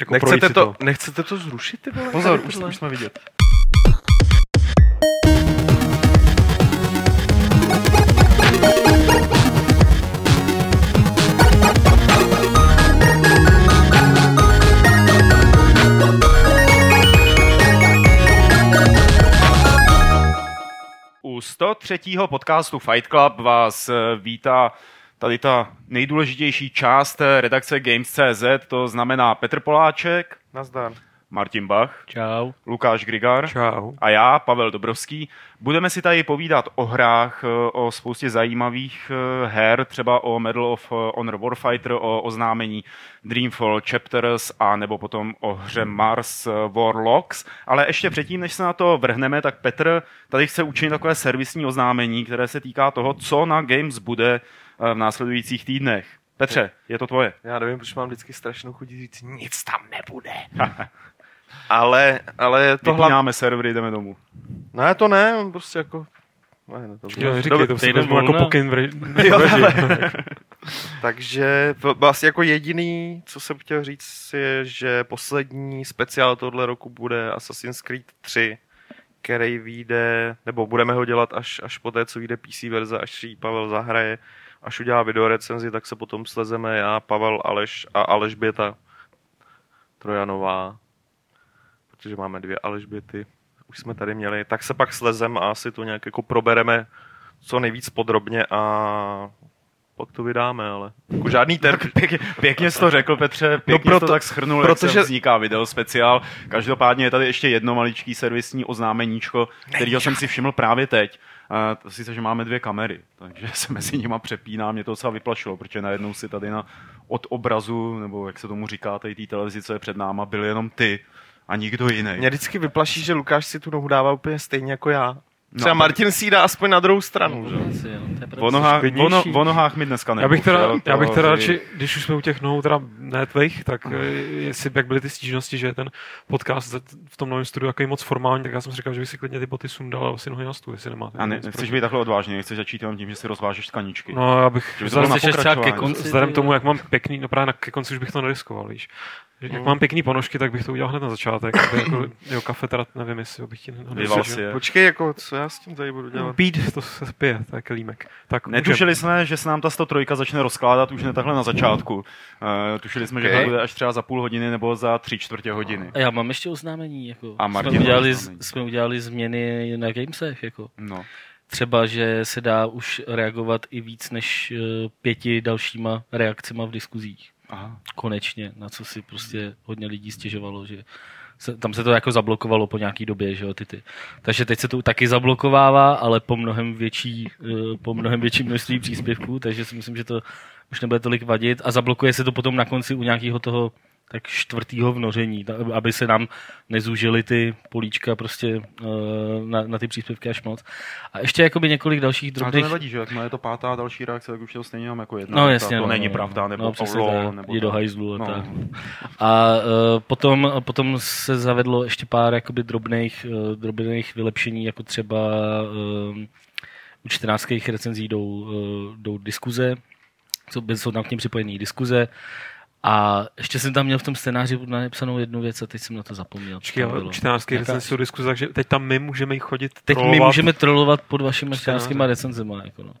Jako Nechcete to, nechcete to zrušit, ty vole? Pozor, už, už jsme vidět. U 103. podcastu Fight Club vás eh, vítá tady ta nejdůležitější část eh, redakce Games.cz, to znamená Petr Poláček, Nazdar. Martin Bach, Čau. Lukáš Grigar Čau. a já, Pavel Dobrovský. Budeme si tady povídat o hrách, eh, o spoustě zajímavých eh, her, třeba o Medal of Honor Warfighter, o oznámení Dreamfall Chapters a nebo potom o hře Mars eh, Warlocks. Ale ještě předtím, než se na to vrhneme, tak Petr tady chce učinit takové servisní oznámení, které se týká toho, co na Games bude eh, v následujících týdnech. Petře, je to tvoje. Já nevím, proč mám vždycky strašnou chuť říct, nic tam nebude. ale, ale to hlavně... Vypínáme servery, jdeme domů. Ne, to ne, prostě jako... Ne, ne, to Jo, neříkej, to si týden vezmu jako pokyn v, Takže vlastně jako jediný, co jsem chtěl říct, je, že poslední speciál tohle roku bude Assassin's Creed 3, který vyjde, nebo budeme ho dělat až, až po té, co vyjde PC verze, až si ji Pavel zahraje, až udělá video recenzi, tak se potom slezeme já, Pavel, Aleš a Alešběta Trojanová, protože máme dvě Alešběty, už jsme tady měli, tak se pak slezem a asi to nějak jako probereme co nejvíc podrobně a pak to vydáme, ale jako žádný termín. Pěkně, pěkně jsi to řekl, Petře, pěkně proto- jsi to tak schrnul, protože- protože... jak se vzniká video speciál. Každopádně je tady ještě jedno maličký servisní oznámeníčko, kterého jsem si všiml právě teď. Sice, že máme dvě kamery, takže se mezi nima přepíná, mě to docela vyplašilo, protože najednou si tady na, od obrazu, nebo jak se tomu říká, tady té televizi, co je před náma, byl jenom ty a nikdo jiný. Mě vždycky vyplaší, že Lukáš si tu nohu dává úplně stejně jako já. No, Třeba tak- Martin si dá aspoň na druhou stranu, že? Asi, je pravda. O nohách, o, no, o nohách mi dneska Já nemluv, bych teda, já bych to teda radši, když už jsme u těch nohou, teda ne tvých, tak eh, jestli jak byly ty stížnosti, že ten podcast v tom novém studiu takový moc formální, tak já jsem si říkal, že bych si klidně ty boty sundal a si nohy na stůl, jestli nemáte. A ne, proti. být takhle odvážný, nechceš začít jenom tím, že si rozvážeš tkaničky. No, já bych Že by to vzhledem, na Chceš třeba ke konci. vzhledem tomu, jak mám pěkný, no právě na, ke konci už bych to neriskoval, víš. Že Jak Mm. mám pěkný ponožky, tak bych to udělal hned na začátek. Aby jako, jo, kafe teda nevím, jestli bych ti Vyval nezažil. si je. Počkej, jako, co já s tím tady budu dělat? Pít, to se pije, to je kelímek. Tak Netušili jsme, že se nám ta 103 začne rozkládat už ne takhle na začátku. Uh, tušili jsme, že Okay. to bude až třeba za půl hodiny nebo za tři čtvrtě hodiny. A já mám ještě oznámení. Jako. A Martin jsme, udělali, oznámení. jsme udělali změny na Gamesech. Jako. No. Třeba, že se dá už reagovat i víc než eh, pěti dalšíma reakcema v diskuzích. Aha. Konečně, na co si prostě hodně lidí stěžovalo, že se, tam se to jako zablokovalo po nějaký době, že jo, ty, ty. Takže teď se to taky zablokovává, ale po mnohem větší, eh, po mnohem větší množství příspěvků, takže si myslím, že to už nebude tolik vadit a zablokuje se to potom na konci u nějakého toho tak čtvrtýho vnoření, aby se nám nezúžily ty políčka prostě eh, na, na ty příspěvky až moc. A ještě jakoby několik dalších Ale to drobných... nevadí, že jakmile je to pátá další reakce, tak už je to stejně jenom jako jedna. No jasně, to no, není no, pravda, nebo no, tak, nebo je do hajzlu a No. tak. A uh, potom, potom se zavedlo ještě pár jakoby drobných, uh, drobných vylepšení, jako třeba uh, u čtenářských recenzí jdou, uh, jdou diskuze, jsou, jsou tam k ním připojené diskuze. A ještě jsem tam měl v tom scénáři napsanou jednu věc a teď jsem na to zapomněl. Počkej, ale Jaká- recenzí jsou diskuze, takže teď tam my můžeme chodit Teď my trolovat. můžeme trolovat pod vašimi Čtenáře. čtenářskýma recenzema. Jako no.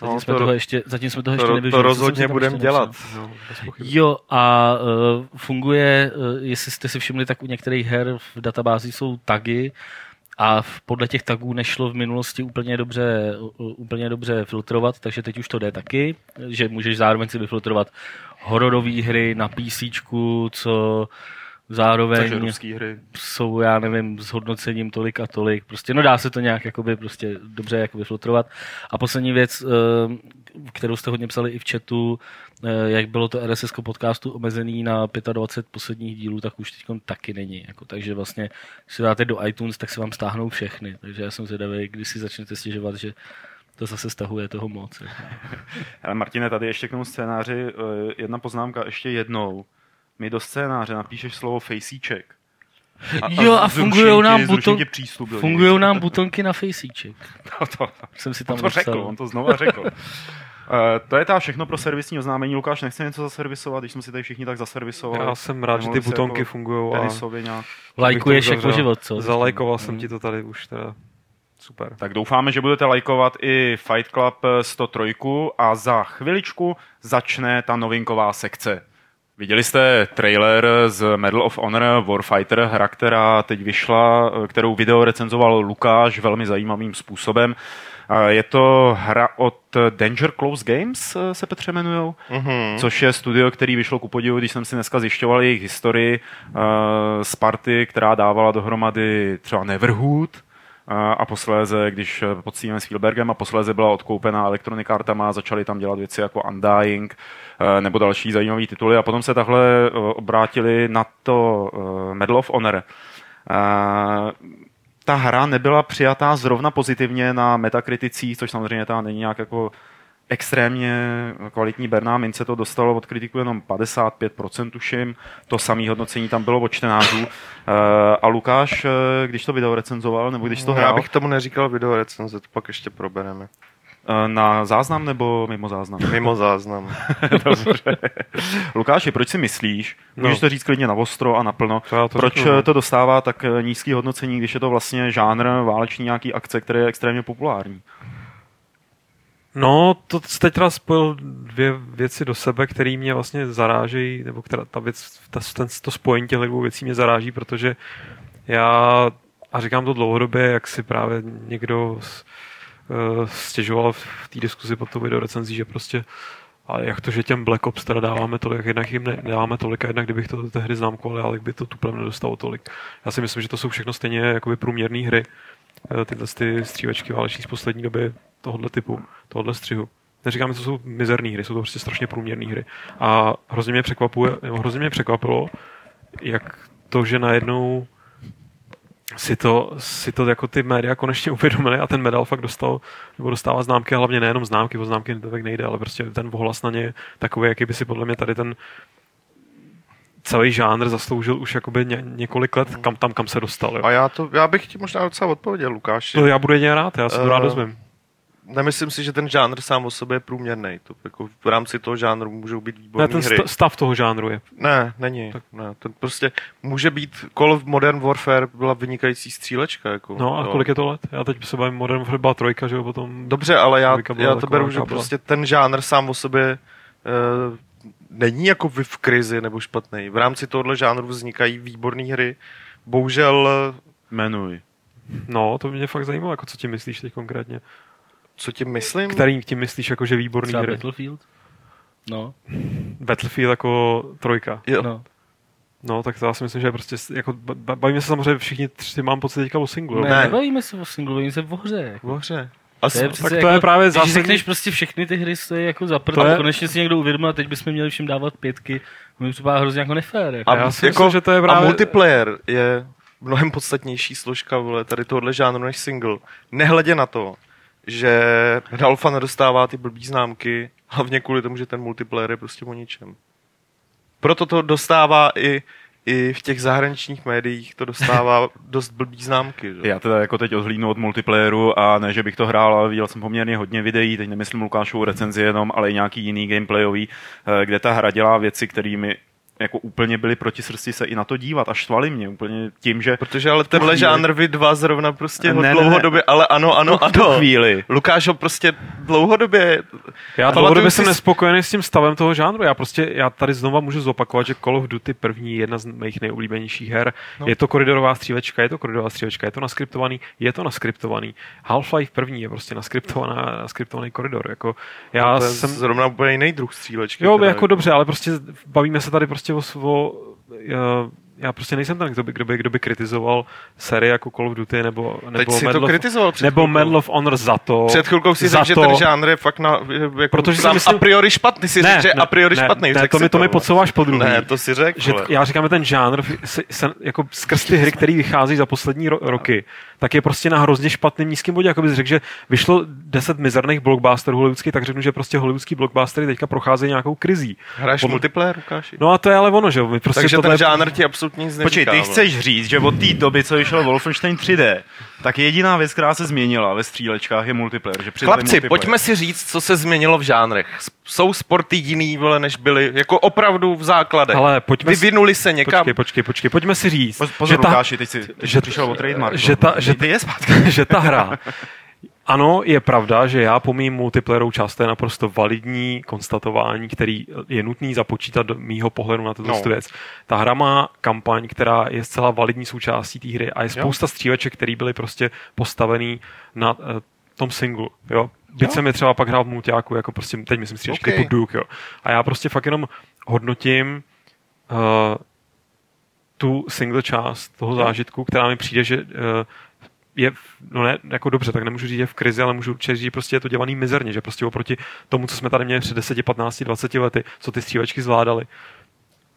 Zatím, No, jsme to- toho ještě, zatím jsme toho ještě To, nevyužili. to rozhodně budeme dělat. No. Jo, a uh, funguje, uh, jestli jste si všimli, tak u některých her v databázi jsou tagy a podle těch tagů nešlo v minulosti úplně dobře, úplně dobře filtrovat, takže teď už to jde taky, že můžeš zároveň si vyfiltrovat hororové hry na PC, co zároveň Takže ruský hry. jsou, já nevím, s hodnocením tolik a tolik. Prostě, no dá se to nějak jakoby prostě dobře jako vyfiltrovat. A poslední věc, eh, kterou jste hodně psali i v chatu, eh, jak bylo to RSS podcastu omezený na 25 posledních dílů, tak už teď taky není. Jako, takže vlastně, když si dáte do iTunes, tak se vám stáhnou všechny. Takže já jsem zvědavý, když si začnete stěžovat, že to zase stahuje toho moc. jako. Ale Martine, tady ještě k tomu scénáři eh, jedna poznámka ještě jednou. Mi do scénáře napíšeš slovo. Jo, a zruším fungujou ti- nám buton- přístup. do Fungují něj. nám butonky na fejsíček. To, to, Jsem si to, tam to řekl, napsal. on to znova řekl. to je ta všechno pro servisní oznámení. Lukáš, nechce něco zaservisovat, když jsme si tady všichni tak zaservisovali. Já jsem rád, že ty butonky jako fungují a nějak. Lajkuješ jako život, co? Zalajkoval jsem ti to tady už teda. Super. Tak doufáme, že budete lajkovat i Fight Club 103 a za chviličku začne ta novinková sekce. Viděli jste trailer z Medal of Honor Warfighter, hra, která teď vyšla, kterou video recenzoval Lukáš velmi zajímavým způsobem. Je to hra od Danger Close Games, se Petře jmenujou, Mhm. což je studio, který vyšlo ku podivu, když jsem si dneska zjišťoval jejich historii uh, z party, která dávala dohromady třeba Neverhood, a- posléze, když eh, pod Stevenem Spielbergem a posléze byla odkoupena Electronic Artama a začali tam dělat věci jako Undying eh, nebo další zajímavé tituly a potom se takhle eh, obrátili na to Medal of Honor. Ta hra nebyla přijatá zrovna pozitivně na metakriticích, což samozřejmě ta není nějak jako extrémně kvalitní Berná mince to dostalo od kritiků jenom 55% tuším, to samé hodnocení tam bylo od čtenářů. Eh, A Lukáš, eh, když to video recenzoval, nebo když to Já hrál, bych tomu neříkal video recenze, to pak ještě probereme. eh, na záznam nebo mimo záznam? Mimo záznam. Dobře. Lukáši, proč si myslíš, No. můžeš to říct klidně na ostro a naplno, To já proč řeknu, no. to dostává tak nízký hodnocení, když je to vlastně žánr váleční nějaký akce, který je extrémně populární? No, to jsi teď teda spojil dvě věci do sebe, které mě vlastně zarážejí, nebo která, ta věc, ta, ten, to spojení těch dvou věcí mě zaráží, protože já, a říkám to dlouhodobě, jak si právě někdo uh, stěžoval v té diskuzi pod tou videorecenzí, že prostě a jak to, že těm Black Ops teda dáváme tolik, jednak jim ne, dáváme tolik, a jednak kdybych to tehdy známkoval, ale by to tuplem nedostalo tolik. Já si myslím, že to jsou všechno stejně jakoby průměrné hry, eh, tyhle ty střílečky váleční z poslední doby tohohle typu, tohohle střihu. Neříkám, že to jsou mizerné hry, jsou to prostě strašně průměrné hry. A hrozně mě překvapuje, hrozně mě překvapilo, jak to, že najednou si to, si to jako ty média konečně uvědomili a ten medal fakt dostal, nebo dostává známky, a hlavně nejenom známky, o známky to tak nejde, ale prostě ten ohlas na ně takový, jaký by si podle mě tady ten celý žánr zasloužil už jakoby ně, několik let kam, tam, kam se dostal. Jo. A já, to, já bych ti možná docela odpověděl, Lukáš. To já budu jedině rád, já se to Eh, rád dozvím. Nemyslím si, že ten žánr sám o sobě je průměrný. To jako v rámci toho žánru můžou být Ne, výborné ten hry. sta- stav toho žánru je. Ne, není. Tak. Ne, to prostě může být Call of Modern Warfare byla vynikající střílečka. Jako, No a jo. kolik je to let? Já teď se bavím Modern Warfare byla trojka, že jo, potom... Dobře, ale já, já to beru, že prostě ten žánr sám o sobě uh, není jako v v krizi nebo špatný. V rámci tohohle žánru vznikají výborné hry. Bohužel, Jmenuj. No, to mě fakt zajímalo, jako co ti myslíš teď konkrétně. co tím myslím? Který tím myslíš jako, že výborný Třeba hry? Battlefield? No, Battlefield jako trojka. Jo. no. No, tak to já si myslím, že prostě, jako, ba- bavíme se samozřejmě všichni tři, mám pocit teďka o singlu. Ne, Ne. nebavíme se o singlu, bavíme se o hře. Jako. V hře. To Asi, je tak přece to je jako, právě Když zásadní- řekneš prostě všechny ty hry, to je jako za prd, To je- a konečně si někdo uvědomil, a teď bychom měli všem dávat pětky. Mi připadá hrozně jako nefér. Jako. A já si jako- myslím, že to je A právě... multiplayer je mnohem podstatnější složka vole, tady tohohle žánru než single. Nehledě na to, že Alfa nedostává ty blbý známky, hlavně kvůli tomu, že ten multiplayer je prostě o ničem. Proto to dostává i, i v těch zahraničních médiích, to dostává dost blbý známky. Že? Já teda jako teď odhlídnu od multiplayeru a ne, že bych to hrál, ale viděl jsem poměrně hodně videí, teď nemyslím Lukášovu recenzi jenom, ale i nějaký jiný gameplayový, eh, kde ta hra dělá věci, kterými jako úplně byli proti srsti se i na to dívat a štvali mě úplně tím, že Protože ale tenhle chvíli- žánr vy dva zrovna prostě Ne, ho ne, ne. dlouhodobě, ale ano, ano, tu ano. chvíli. Lukáš ho prostě dlouhodobě... Já dlouhodobě si jsem s- nespokojený s tím stavem toho žánru. Já prostě, já tady znova můžu zopakovat, že Call of Duty první je jedna z mých nejoblíbenějších her. No. No. Je to koridorová střílečka, je to koridorová střílečka, je to naskriptovaný, je to naskriptovaný. Half-Life první je prostě naskriptovaná, naskriptovaný koridor. Jako, já to je jsem, zrovna úplně jiný druh střílečky. Jo, teda, jako dobře, ale prostě bavíme se tady prostě o, o já, prostě nejsem ten, kdo by, kdo by, kdo by kritizoval série jako Call of Duty nebo, nebo, Teď si Medal to kritizoval nebo. Medal of Honor za to. Před chvilkou si řekl, že ten žánr je fakt na, jako Protože si sám myslím- a priori špatný. Si řekl, že a priori špatný. Ne, to mi, to mi podsouváš po druhý. Ne, to si řekl. že já říkám, že ten žánr se, se, jako skrz ty hry, které vychází za poslední ro- roky, tak je prostě na hrozně špatným nízkém bodě. Jako bys řekl, že vyšlo 10 mizerných blockbusterů hollywoodských, tak řeknu, že prostě hollywoodský blockbustery teďka procházejí nějakou krizí. Hraješ Podle- multiplayer, Lukáši? No a to je ale ono, že prostě Takže ten žánr ti absolutně absolutně nic Počkej, neříká. ty vole. chceš říct, že od té doby, co vyšel Wolfenstein 3D, tak jediná věc, která se změnila ve střílečkách, je multiplayer. Že Chlapci, multiplayer. pojďme si říct, co se změnilo v žánrech. Jsou sporty jiný, vole, než byly, jako opravdu v základech. Ale pojďme si- Vyvinuli se někam. Počkej, počkej, počkej, pojďme si říct, Poz- Pozor, že ta, Lukáši, teď si teď že- přišel o trademark. že ta- že- zpátky. že ta hra ano, je pravda, že já pomím multiplayerovou část, to je naprosto validní konstatování, který je nutný započítat do mýho pohledu na tuto No. věc. Ta hra má kampaň, která je zcela validní součástí té hry a je spousta stříleček, které byly prostě postavený na uh, tom singlu, jo. Byť Jo. jsem je třeba pak hrál v multiáku, jako prostě, teď myslím střílečky Ok. typu Duke, jo. A já prostě fakt jenom hodnotím uh, tu single část toho zážitku, která mi přijde, že uh, je, no ne, jako dobře, tak nemůžu říct, že je v krizi, ale můžu určitě říct, že prostě je to dělaný mizerně, že prostě oproti tomu, co jsme tady měli před 10, 15, 20 lety, co ty střílečky zvládaly,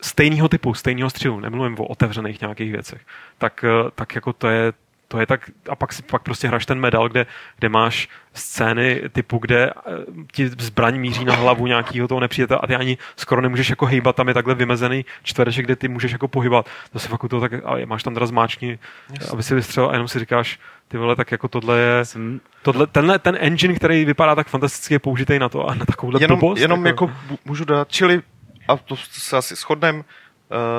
stejného typu, stejného střihu, nemluvím o otevřených nějakých věcech, tak, eh, tak jako to je, to je tak, a pak si pak prostě hraš ten medal, kde, kde máš scény typu, kde eh, ti zbraň míří na hlavu nějakého toho nepřítele a ty ani skoro nemůžeš jako hejbat, tam je takhle vymezený čtvereček, kde ty můžeš jako pohybat. To se fakt toho tak, a máš tam teda zmáčkni, aby si vystřelil a jenom si říkáš, ty vole, tak jako tohle je, Jsem, tohle, tenhle, ten engine, který vypadá tak fantasticky, je použitý na to a na takovouhle jenom, blbost. jenom jako bu- můžu dát, čili, a to se asi shodnem, uh,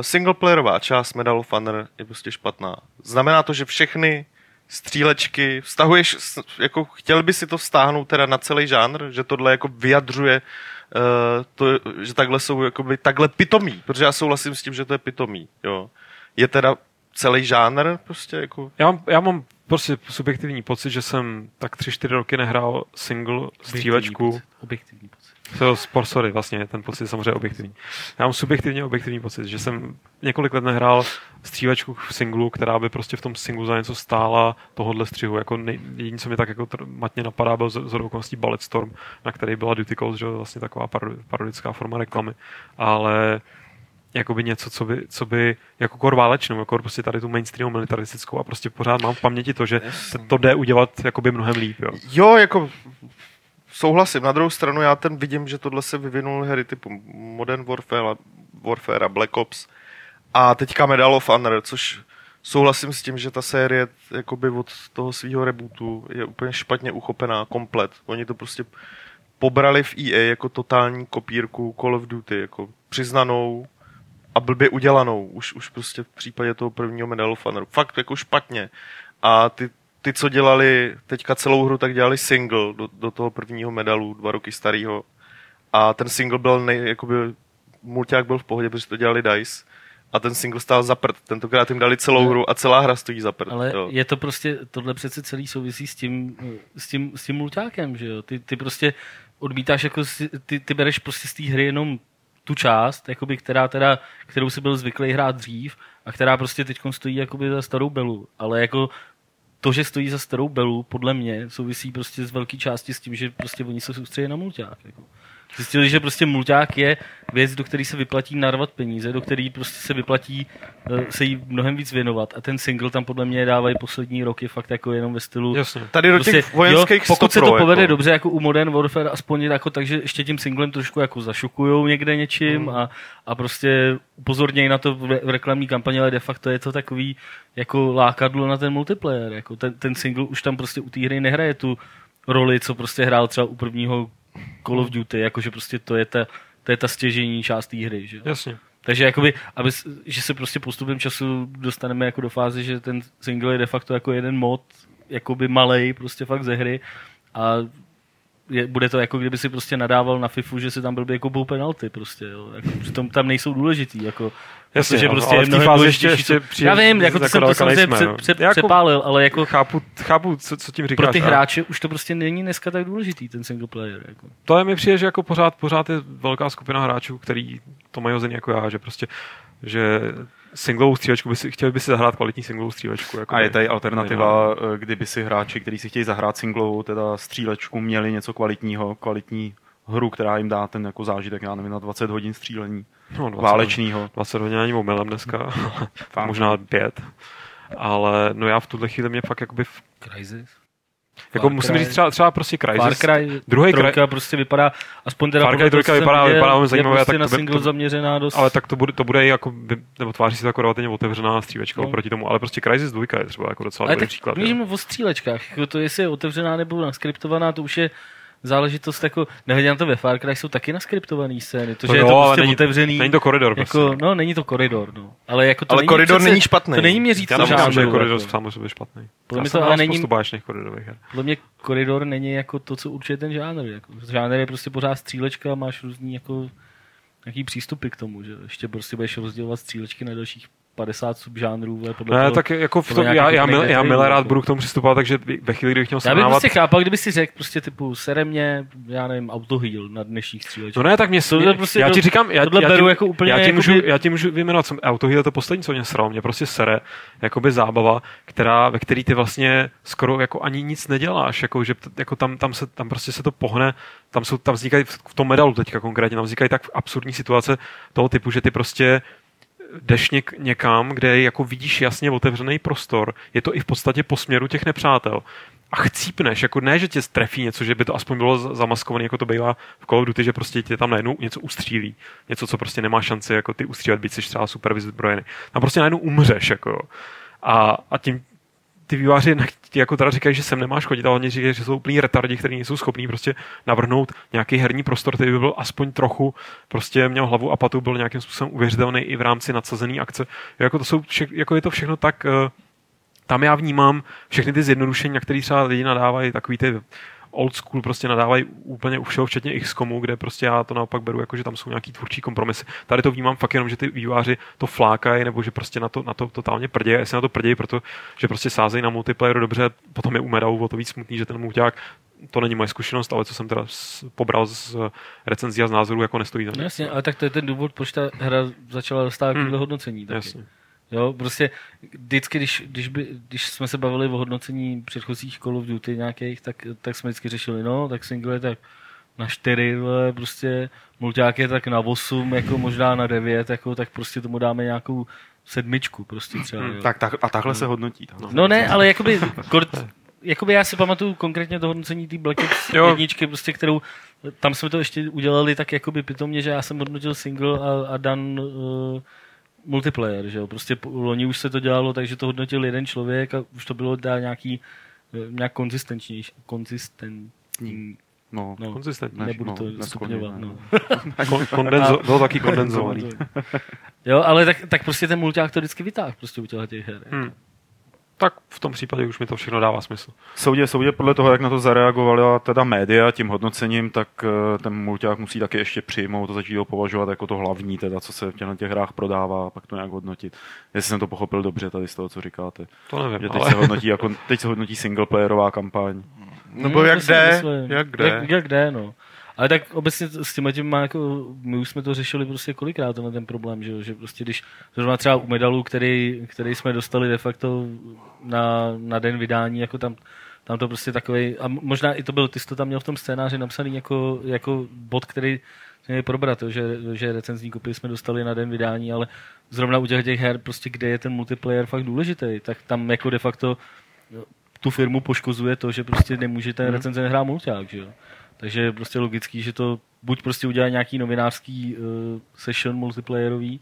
singleplayerová část Medal of Honor je prostě špatná. Znamená to, že všechny střílečky, vztahuješ, jako chtěl by si to vztáhnout teda na celý žánr, že tohle jako vyjadřuje uh, to, že takhle jsou jakoby takhle pitomí, protože já souhlasím s tím, že to je pitomí, jo. Je teda celý žánr prostě jako Já mám, já mám prostě subjektivní pocit, že jsem tak 3-4 roky nehrál single střílečku. Objektivní pocit. Sorry, vlastně ten pocit je samozřejmě objektivní. Já mám subjektivně objektivní pocit, že jsem několik let nehrál střílečku v singlu, která by prostě v tom singlu za něco stála tohohle střihu. Jako nej, jediný, co mi tak jako tr- matně napadá, byl z, z okolností Ballet Storm, na který byla Duty Calls, že vlastně taková parodi- parodická forma reklamy. Ale jakoby něco, co by, co by jako kor válečnou, jako prostě tady tu mainstream militaristickou a prostě pořád mám v paměti to, že to jde udělat jakoby mnohem líp, jo. Jo, jako souhlasím. Na druhou stranu já ten vidím, že tohle se vyvinul hry typu Modern Warfare, Warfare a Black Ops a teďka Medal of Honor, což souhlasím s tím, že ta série jakoby od toho svého rebootu je úplně špatně uchopená komplet. Oni to prostě pobrali v EA jako totální kopírku Call of Duty, jako přiznanou a blbě udělanou, už, už prostě v případě toho prvního Medal of Honor. Fakt jako špatně. A ty, ty, co dělali teďka celou hru, tak dělali single do, do toho prvního medalu, dva roky starého. A ten single byl, nej, jakoby, mulťák byl v pohodě, protože to dělali DICE. A ten single stál za prd. Tentokrát jim dali celou hru a celá hra stojí za prd. Ale jo. je to prostě, tohle přece celý souvisí s tím, s tím, s tím mulťákem, že jo? Ty, ty prostě odmítáš, jako si, ty, ty bereš prostě z té hry jenom tu část, jakoby, která teda, kterou si byl zvyklý hrát dřív a která prostě teď stojí jakoby za starou belu. Ale jako to, že stojí za starou belu, podle mě souvisí prostě z velké části s tím, že prostě oni se soustředí na mulťák. Jako. Zjistili, že prostě mulťák je věc, do které se vyplatí narvat peníze, do které prostě se vyplatí eh, se jí mnohem víc věnovat. A ten single tam podle mě dávají poslední roky fakt jako jenom ve stylu Jasně. Tady do těch vojenských Prostě, jo, pokud se to povede jako. dobře jako u Modern Warfare, aspoň jako tak, že ještě tím singlem trošku jako zašukujou někde něčím a, a prostě upozornějí na to v reklamní kampani, ale de facto je to takový jako lákadlo na ten multiplayer. Jako ten, ten single už tam prostě u té hry nehraje tu roli, co prostě hrál třeba u prvního Call of Duty, jakože prostě to je ta, to je ta stěžení část té hry. Že? jo. Jasně. Takže jakoby, aby, že se prostě postupem času dostaneme jako do fáze, že ten single je de facto jako jeden mod, jakoby malej prostě fakt ze hry a je, bude to jako kdyby si prostě nadával na FIFU, že si tam blbě jako penalty prostě, jo. Jako, přitom tam nejsou důležitý, jako, Jasně, ano, prostě ale je v té mnohem fázi ještě, ještě co- přijde, Já vím, jako to jsem to samozřejmě nejsme, pře, no. pře, Jako přepálil, ale jako Chápu, chápu co, co tím říkáš. pro ty hráče už to prostě není dneska tak důležitý, ten single player. Jako. To je mi přijde, že jako pořád, pořád je velká skupina hráčů, který to mají hozený jako já, že prostě, že singlovou střílečku by si, chtěli by si zahrát kvalitní singlovou střílečku. Jako A je tady alternativa, eh, kdyby si hráči, kteří si chtějí zahrát singlovou, teda střílečku, měli něco kvalitního, kvalitní hru, která jim dá ten jako zážitek, já nevím, na 20 hodin střílení no, 20, válečného. 20 hodin ani omylem dneska, možná pět. Ale no já v tuhle chvíli mě fakt jakoby v Crysis? Jako Far musím Cry- říct třeba, třeba prostě Far Crysis. Cry Druhý trojka prostě vypadá, aspoň teda Far Cry trojka vypadá- viděl, vypadá velmi je zajímavě, prostě tak na to by- single to- zaměřená dost. Ale tak to bude, to bude jako, by- nebo tváří se to jako relativně otevřená střílečka No. no. proti tomu, ale prostě Crysis 2 je třeba jako docela Ale dobrý tak příklad. když jo. mluvím o střílečkách, jako to jestli je otevřená nebo naskriptovaná, to už je záležitost jako, nehledě na to ve Far Cry jsou taky naskriptovaný scény, to, že No je to prostě není- otevřený, Není to koridor jako, prostě. no není to koridor, no. Ale jako to Ale není koridor přece, není špatný. To není měřící Já nemyslím, že je žánru, koridor jako. sám o sobě špatný. Podle mě to ale není- koridorových her. Podle mě koridor není jako to, co určuje ten žánr. Jako. Žánr je prostě pořád střílečka a máš různý jako nějaký přístupy k tomu, že ještě prostě budeš rozdělovat střílečky na dalších 50 subžánrů. Podle Ne, toho, tak jako v tom, já, já, mil, já milé rád jako. budu k tomu přistupovat, takže ve chvíli, kdy chtěl Já bych srovnávat... prostě chápal, kdyby si řekl prostě typu sere mě, já nevím, autoheal na dnešních střílečkách. No ne, tak mě, Tohle mě prostě já to- ti říkám, já, tohle já, beru jako úplně já, ti jakoby- můžu, já ti můžu vyjmenovat, jsem Autoheal je to poslední, co mě sralo, mě prostě sere, jakoby zábava, která, ve který ty vlastně skoro jako ani nic neděláš, jako, že jako tam, tam, se, tam prostě se to pohne, tam, jsou, tam vznikají v v tom medalu teďka konkrétně, tam vznikají tak absurdní situace toho typu, že ty prostě jdeš něk, někam, kde jako vidíš jasně otevřený prostor, je to i v podstatě po směru těch nepřátel. A chcípneš, jako ne, že tě trefí něco, že by to aspoň bylo zamaskované, jako to bývá v Call of Duty, že prostě tě tam najednou něco ustřílí. Něco, co prostě nemá šanci jako ty ustřílet, byť jsi třeba super vyzbrojený. Tam prostě najednou umřeš, jako. A, a tím ty výváři jako teda říkají, že sem nemáš chodit, ale oni říkají, že jsou úplný retardi, kteří nejsou schopní prostě navrhnout nějaký herní prostor, který by byl aspoň trochu, prostě měl hlavu a patu, byl nějakým způsobem uvěřitelný i v rámci nadsazený akce. Jako, to jsou vše, jako je to všechno tak, eh, tam já vnímám všechny ty zjednodušení, na které třeba lidi nadávají, takový ty old school prostě nadávají úplně u všeho, včetně XCOMu, kde prostě já to naopak beru, jako že tam jsou nějaký tvůrčí kompromisy. Tady to vnímám fakt jenom, že ty výváři to flákají, nebo že prostě na to, na to totálně prdějí. Jestli na to prdějí, proto, že prostě sázejí na multiplayer dobře, potom je u medalu o to víc smutný, že ten mulťák to není moje zkušenost, ale co jsem teda pobral z recenzí a z názorů, jako nestojí za No jasně, ale tak to je ten důvod, proč ta hra začala dostávat hmm. hodnocení. Taky. Jasně. Jo, prostě vždycky, když, když, by, když jsme se bavili o hodnocení předchozích Call of Duty nějakých, tak, tak jsme vždycky řešili, no, tak single je tak na 4, vole, prostě mulťák je tak na 8, jako možná na 9, jako, tak prostě tomu dáme nějakou sedmičku, prostě třeba. Jo. Tak, tak, a takhle se hodnotí. Tak. No ne, ale jakoby, kort, jakoby já si pamatuju konkrétně to hodnocení té Black Ops Jo. jedničky, prostě, kterou, tam jsme to ještě udělali tak jakoby pitomně, že já jsem hodnotil single a, a Dan uh, multiplayer, že jo, prostě loni už se to dělalo, takže to hodnotil jeden člověk a už to bylo dá nějaký eh, nějak konzistentnější, konzistentní, No, no, Konzistentní. ne- nebudu no, to nesklonně, stupňovat, ne. no. Kon- kondenzo, bylo taky kondenzovaný. Jo, ale tak, tak prostě ten mulťák to vždycky vytáhl prostě u těchto těch her. Hmm. Tak v tom případě už mi to všechno dává smysl. Soudě, soudě podle toho, jak na to zareagovala teda média tím hodnocením, tak eh, ten mulťák musí taky ještě přijmout a začít ho považovat jako to hlavní, teda, co se v těchto těch hrách prodává a pak to nějak hodnotit. Jestli jsem to pochopil dobře tady z toho, co říkáte. To nevím, Že teď ale... se hodnotí jako, teď se hodnotí singleplayerová kampaň. Nebo Hmm, jak to jde, jak jde. Jak, jak jde, no. Ale tak obecně s tím tím má jako, my už jsme to řešili prostě kolikrát tenhle ten problém, že, jo, že prostě když zrovna třeba u medalu, který, který jsme dostali de facto na, na den vydání, jako tam, tam to prostě takový a možná i to byl, ty jsi to tam měl v tom scénáři napsaný jako, jako bod, který měli probrat, jo, že, že recenzní kopii jsme dostali na den vydání, ale zrovna u těch, těch her, prostě kde je ten multiplayer fakt důležitý, tak tam jako de facto tu firmu poškozuje to, že prostě nemůže ten recenzent hrát mulťák, že jo. Takže je prostě logický, že to buď prostě udělá nějaký novinářský uh, session multiplayerový,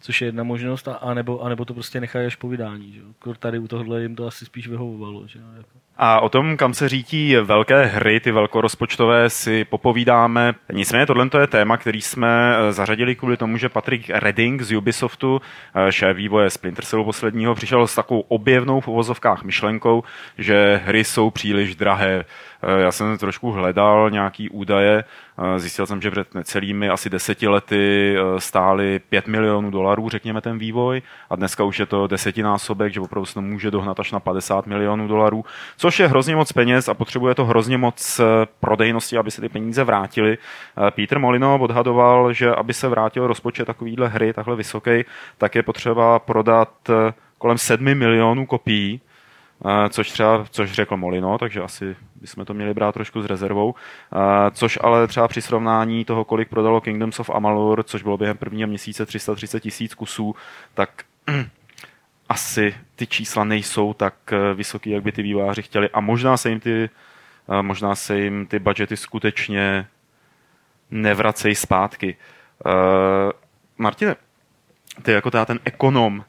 což je jedna možnost, a, anebo to prostě nechají až po vydání. Že? Tady u tohohle jim to asi spíš vyhovovalo. Že? Jako. A o tom, kam se řítí velké hry, ty velkorozpočtové, si popovídáme. Nicméně tohle je téma, který jsme eh, zařadili kvůli tomu, že Patrick Redding z Ubisoftu, eh, šéf vývoje Splinter Cellu posledního, přišel s takovou objevnou v uvozovkách myšlenkou, že hry jsou příliš drahé. Eh, Já jsem trošku hledal nějaký údaje, zjistil jsem, že před necelými asi deseti lety stály 5 milionů dolarů, řekněme, ten vývoj a dneska už je to desetinásobek, že opravdu se to může dohnat až na 50 milionů dolarů, což je hrozně moc peněz a potřebuje to hrozně moc eh, prodejnosti, aby se ty peníze vrátily. Eh, Peter Molino odhadoval, že aby se vrátil rozpočet takovýhle hry, takhle vysoký, tak je potřeba prodat eh, kolem 7 milionů kopií, což třeba, což řekl Molino, takže asi bychom to měli brát trošku s rezervou, což ale třeba při srovnání toho, kolik prodalo Kingdoms of Amalur, což bylo během prvního měsíce 330 tisíc kusů, tak asi ty čísla nejsou tak eh, vysoký, jak by ty vývojáři chtěli a možná se jim ty, eh, možná se jim ty budgety skutečně nevracejí zpátky. Uh, Martine, ty jako ten ekonom,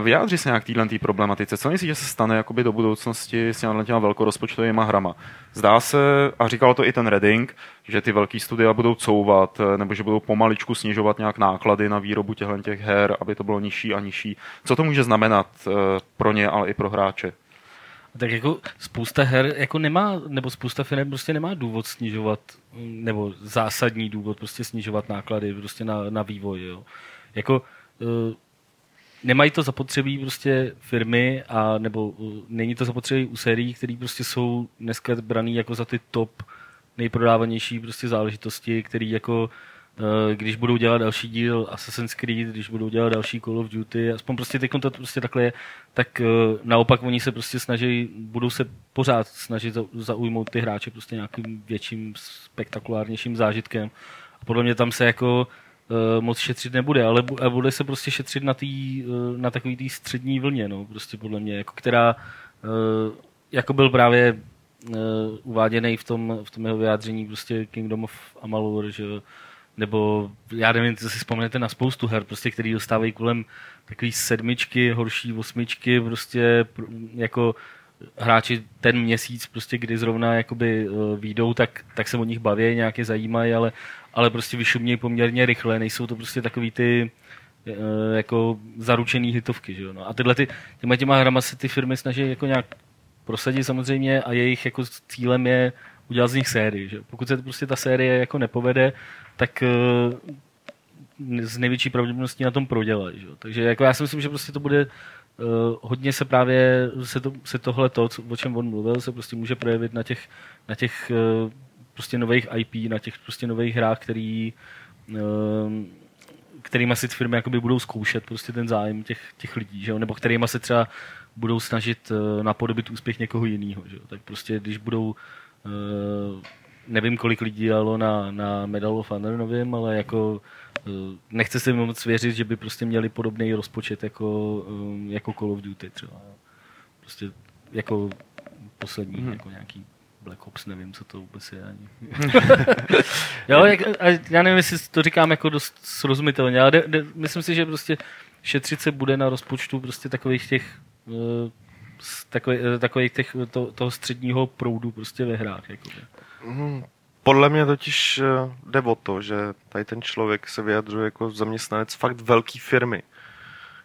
Vyjádří se nějak téhle problematice. Co myslíš, že se stane jakoby do budoucnosti s těma, velkorozpočtovými hrama? Zdá se, a říkal to i ten Redding, že ty velké studia budou couvat, nebo že budou pomaličku snižovat nějak náklady na výrobu těchto těch her, aby to bylo nižší a nižší. Co to může znamenat eh, pro ně, ale i pro hráče? Tak jako spousta her jako nemá, nebo spousta firm prostě nemá důvod snižovat, nebo zásadní důvod prostě snižovat náklady prostě na, na vývoj. Jo. Jako, uh, nemají to zapotřebí prostě firmy a nebo uh, není to zapotřebí u sérií, které prostě jsou dneska braný jako za ty top nejprodávanější prostě záležitosti, které jako uh, když budou dělat další díl Assassin's Creed, když budou dělat další Call of Duty, aspoň prostě teď to prostě takhle je, tak uh, naopak oni se prostě snaží, budou se pořád snažit zaujmout ty hráče prostě nějakým větším, spektakulárnějším zážitkem. A podle mě tam se jako uh, moc šetřit nebude, ale bu- bude se prostě šetřit na, tý, uh, na takový té střední vlně, no, prostě podle mě, jako která, uh, jako byl právě uváděný v tom, v tom jeho vyjádření prostě Kingdom of Amalur, že nebo já nevím, co si vzpomenete na spoustu her, prostě, který dostávají kolem takový sedmičky, horší osmičky, prostě jako hráči ten měsíc, prostě, kdy zrovna jakoby výjdou, tak, tak se o nich baví, nějaké zajímají, ale ale prostě vyšumějí poměrně rychle, nejsou to prostě takový ty eh, jako zaručený hitovky, že jo? No. A tyhle ty, těma těma hrama se ty firmy snaží jako nějak prosadit samozřejmě a jejich jako cílem je udělat z nich sérii, že? Pokud se prostě ta série jako nepovede, tak uh, z největší pravděpodobností na tom prodělají, že? Takže jako já si myslím, že prostě to bude hodně se právě se, to, se tohle to, o čem on mluvil, se prostě může projevit na těch, na těch uh, prostě nových IP, na těch prostě nových hrách, který ehm, kterýma si firmy jakoby budou zkoušet prostě ten zájem těch, těch lidí, že jo? nebo kterýma se třeba budou snažit napodobit úspěch někoho jiného. Tak prostě když budou nevím, kolik lidí dělalo na, na Medal of Honor novým, ale jako uh, nechce se mi moc věřit, že by prostě měli podobný rozpočet jako, um, jako Call of Duty třeba. Prostě jako poslední, hmm. jako nějaký Black Ops, nevím, co to vůbec je ani. jo, jak, a já nevím, jestli to říkám jako dost srozumitelně, ale de, de, myslím si, že prostě šetřit se bude na rozpočtu prostě takových těch uh, takových, eh, takových těch, to, toho středního proudu prostě ve hrách. Jakoby. Mm, podle mě totiž eh, jde o to, že tady ten člověk se vyjadřuje jako zaměstnanec fakt velký firmy,